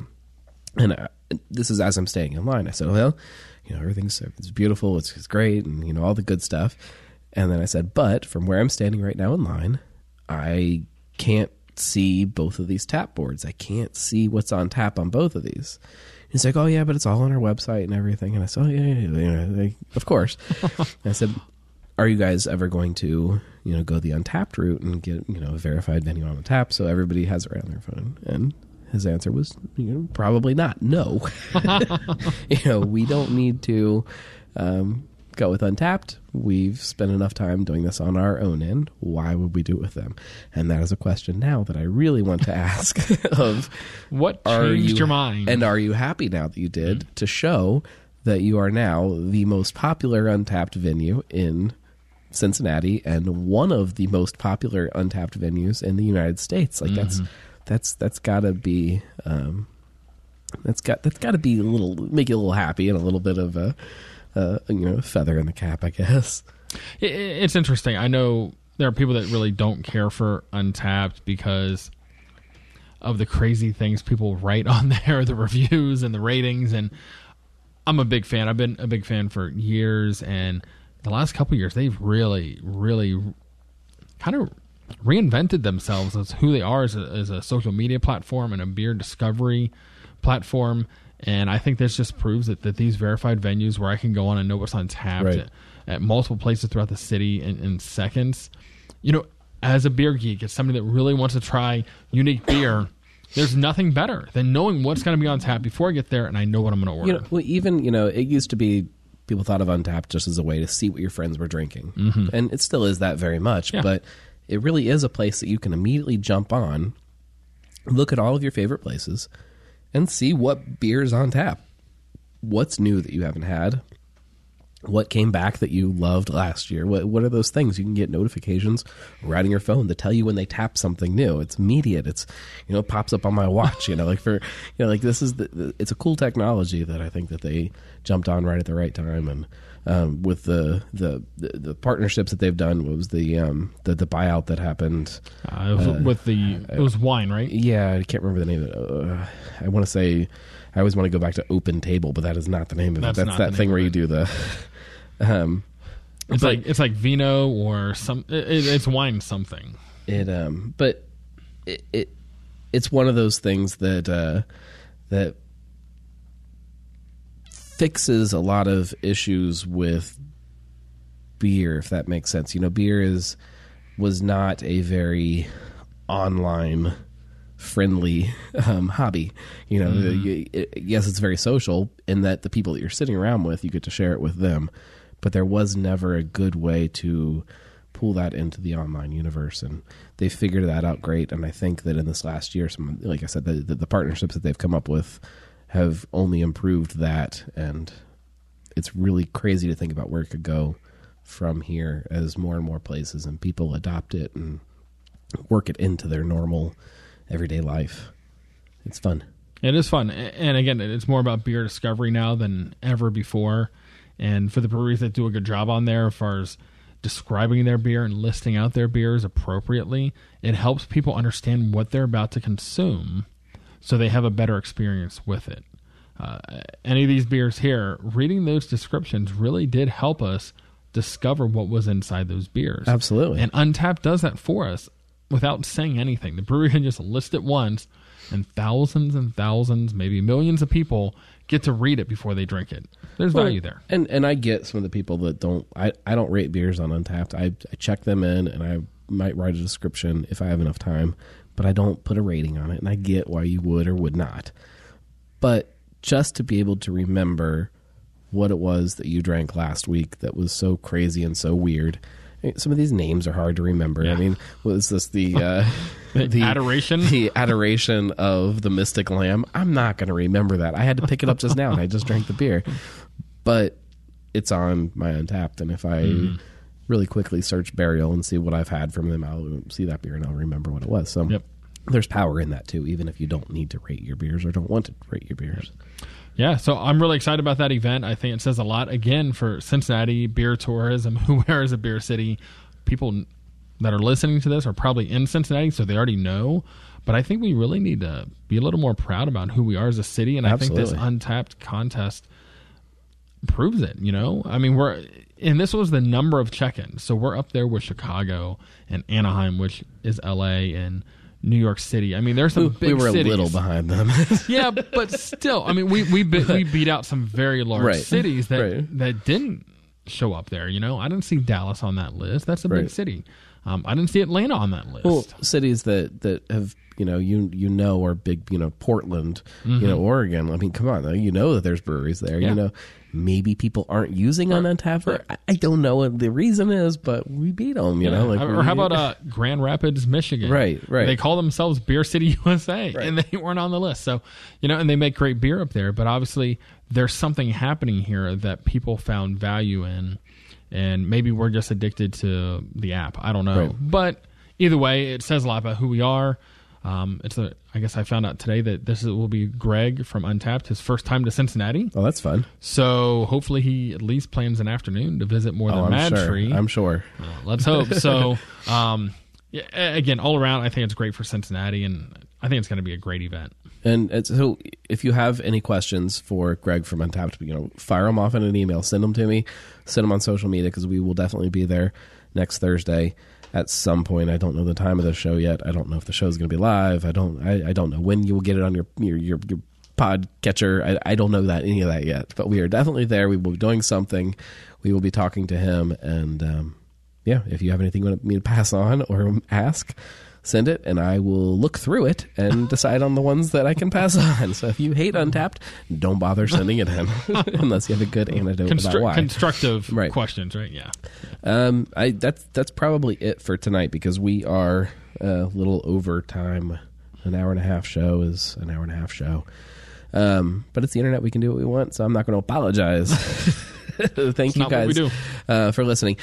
And I, this is as I'm standing in line. I said, "Well, you know, everything's it's beautiful, it's, it's great, and you know all the good stuff." And then I said, "But from where I'm standing right now in line, I can't see both of these tap boards. I can't see what's on tap on both of these. He's like, oh yeah, but it's all on our website and everything. And I said, oh yeah, yeah, yeah. Like, of course. I said, are you guys ever going to, you know, go the Untappd route and get, you know, a verified venue on the tap so everybody has it right on their phone? And his answer was, you know, probably not. No. you know, we don't need to um, go with Untappd. We've spent enough time doing this on our own end. Why would we do it with them? And that is a question now that I really want to ask of what changed you, your mind? And are you happy now that you did to show that you are now the most popular Untappd venue in Cincinnati and one of the most popular Untappd venues in the United States? Like that's Mhm. that's that's got to be um, that's got that's got to be a little make you a little happy and a little bit of a, uh, you know feather in the cap, I guess. It's interesting. I know there are people that really don't care for Untappd because of the crazy things people write on there, the reviews and the ratings. And I'm a big fan. I've been a big fan for years, and the last couple years they've really, really kind of reinvented themselves as who they are as a, as a social media platform and a beer discovery platform. And I think this just proves that, that these verified venues where I can go on and know what's on tap Right. at, at multiple places throughout the city in, in seconds. You know, as a beer geek, as somebody that really wants to try unique beer, there's nothing better than knowing what's going to be on tap before I get there and I know what I'm going to order. You know, well, even you know, it used to be people thought of Untappd just as a way to see what your friends were drinking, Mhm. and it still is that very much. Yeah. But it really is a place that you can immediately jump on, look at all of your favorite places, and see what beers on tap. What's new that you haven't had? What came back that you loved last year? What What are those things you can get notifications right on your phone to tell you when they tap something new? It's immediate. It's you know it pops up on my watch. You know, like for you know like this is the, the it's a cool technology that I think that they jumped on right at the right time and. Um, with the, the the the partnerships that they've done what was the um the the buyout that happened Uh, it was with the it was wine, right? yeah I can't remember the name of it uh, I want to say I always want to go back to Open Table but that is not the name of That's it that's that thing where you do the um It's like it's like vino or some. It- it's wine something. it um but it, it it's one of those things that uh that fixes a lot of issues with beer if that makes sense you know beer is was not a very online friendly um, hobby you know Mhm. you- it- yes it's very social in that the people that you're sitting around with you get to share it with them but there was never a good way to pull that into the online universe and they figured that out great and i think that in this last year some like i said the, the, the partnerships that they've come up with have only improved that and it's really crazy to think about where it could go from here as more and more places and people adopt it and work it into their normal everyday life. It's fun. It is fun, and again, it's more about beer discovery now than ever before. And for the breweries that do a good job on there, as far as describing their beer and listing out their beers appropriately, it helps people understand what they're about to consume, so they have a better experience with it. Uh, any of these beers here, reading those descriptions really did help us discover what was inside those beers. Absolutely. And Untappd does that for us without saying anything. The brewery can just list it once, and thousands and thousands, maybe millions of people get to read it before they drink it. There's Well, value there. And and I get some of the people that don't. I, I don't rate beers on Untappd. I, I check them in and I might write a description if I have enough time, but I don't put a rating on it. And I get why you would or would not. But just to be able to remember what it was that you drank last week that was so crazy and so weird. Some of these names are hard to remember. I mean, was this the uh, The adoration? the adoration of the mystic lamb? I'm not going to remember that. I had to pick it up just now, and I just drank the beer. But it's on my Untappd, and if I Mhm. Really quickly search burial and see what I've had from them, I'll see that beer and I'll remember what it was. So Yep. there's power in that too, even if you don't need to rate your beers or don't want to rate your beers. Yeah, so I'm really excited about that event. I think it says a lot again for Cincinnati beer tourism. Who wears a beer city? People that are listening to this are probably in Cincinnati, so they already know. But I think we really need to be a little more proud about who we are as a city, and I think this Untappd contest proves it. You know, I mean, we're and this was the number of check-ins, so we're up there with Chicago and Anaheim, which is L.A. and New York City. I mean, there's some We, big we were cities. a little behind them. yeah, but still, I mean, we we be, we beat out some very large Right. cities that Right. that didn't show up there. You know, I didn't see Dallas on that list. That's a big city. Um, I didn't see Atlanta on that list. well, cities that that have you know you you know are big. You know, Portland. You know. Oregon. I mean, come on, you know that there's breweries there. Yeah. You know, maybe people aren't using on Untappd. or- I, don't know what the reason is, but we beat them. You know, like or how about uh, Grand Rapids, Michigan? Right, right. They call themselves Beer City USA, and they weren't on the list. So, you know, and they make great beer up there. But obviously, there's something happening here that people found value in, and maybe we're just addicted to the app. I don't know, Right. but either way, it says a lot about who we are. Um, it's a. I guess I found out today that this is, will be Greg from Untappd, his first time to Cincinnati. Oh, that's fun. So hopefully he at least plans an afternoon to visit more Oh, than Mad sure. Tree. I'm sure. Let's hope. So, um, yeah, again, all around, I think it's great for Cincinnati, and I think it's going to be a great event. And, and so, if you have any questions for Greg from Untappd, you know, fire them off in an email. Send them to me. Send them on social media because we will definitely be there next Thursday at some point. I don't know the time of the show yet. I don't know if the show is going to be live. I don't. I, I don't know when you will get it on your your your, your pod catcher. I, I don't know that any of that yet. But we are definitely there. We will be doing something. We will be talking to him. And um, yeah, if you have anything you want me to pass on or ask, send it, and I will look through it and decide on the ones that I can pass on. So if you hate Untappd, don't bother sending it in unless you have a good antidote about why. constructive Right. questions, right? Yeah. Um, I that's that's probably it for tonight because we are a little over time. An hour and a half show is an hour and a half show. Um, but it's the internet; we can do what we want, so I'm not going to apologize. Thank you what we guys. Uh, for listening.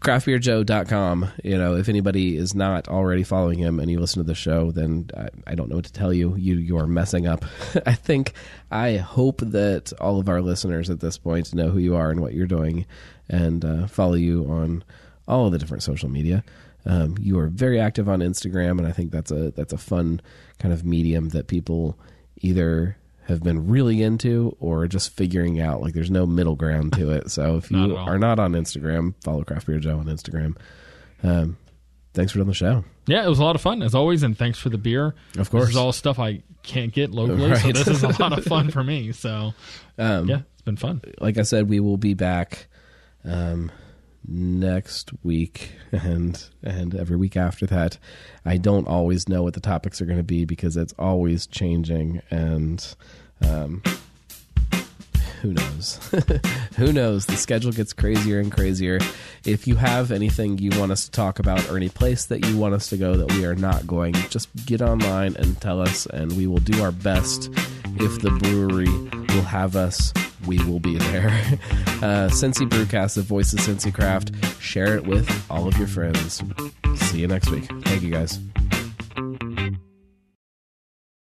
craftbeerjoe.com you know if anybody is not already following him and you listen to the show then I, I don't know what to tell you. You you are messing up. I think i hope that all of our listeners at this point know who you are and what you're doing and uh, follow you on all of the different social media. Um, you are very active on instagram and i think that's a that's a fun kind of medium that people either have been really into or just figuring out like there's no middle ground to it so if you all. are not on instagram follow craft beer joe on instagram um, thanks for doing the show Yeah, it was a lot of fun as always, and thanks for the beer. Of course. this is all stuff I can't get locally, so this is a lot of fun for me. So, um, yeah, it's been fun. like i said we will be back um, next week and and every week after that. I don't always know what the topics are going to be because it's always changing and um, who knows? Who knows? The schedule gets crazier and crazier. If you have anything you want us to talk about or any place that you want us to go that we are not going just get online and tell us and we will do our best if the brewery will have us we will be there. Uh, cincy brewcast the voice of cincy craft. Share it with all of your friends. See you next week. Thank you guys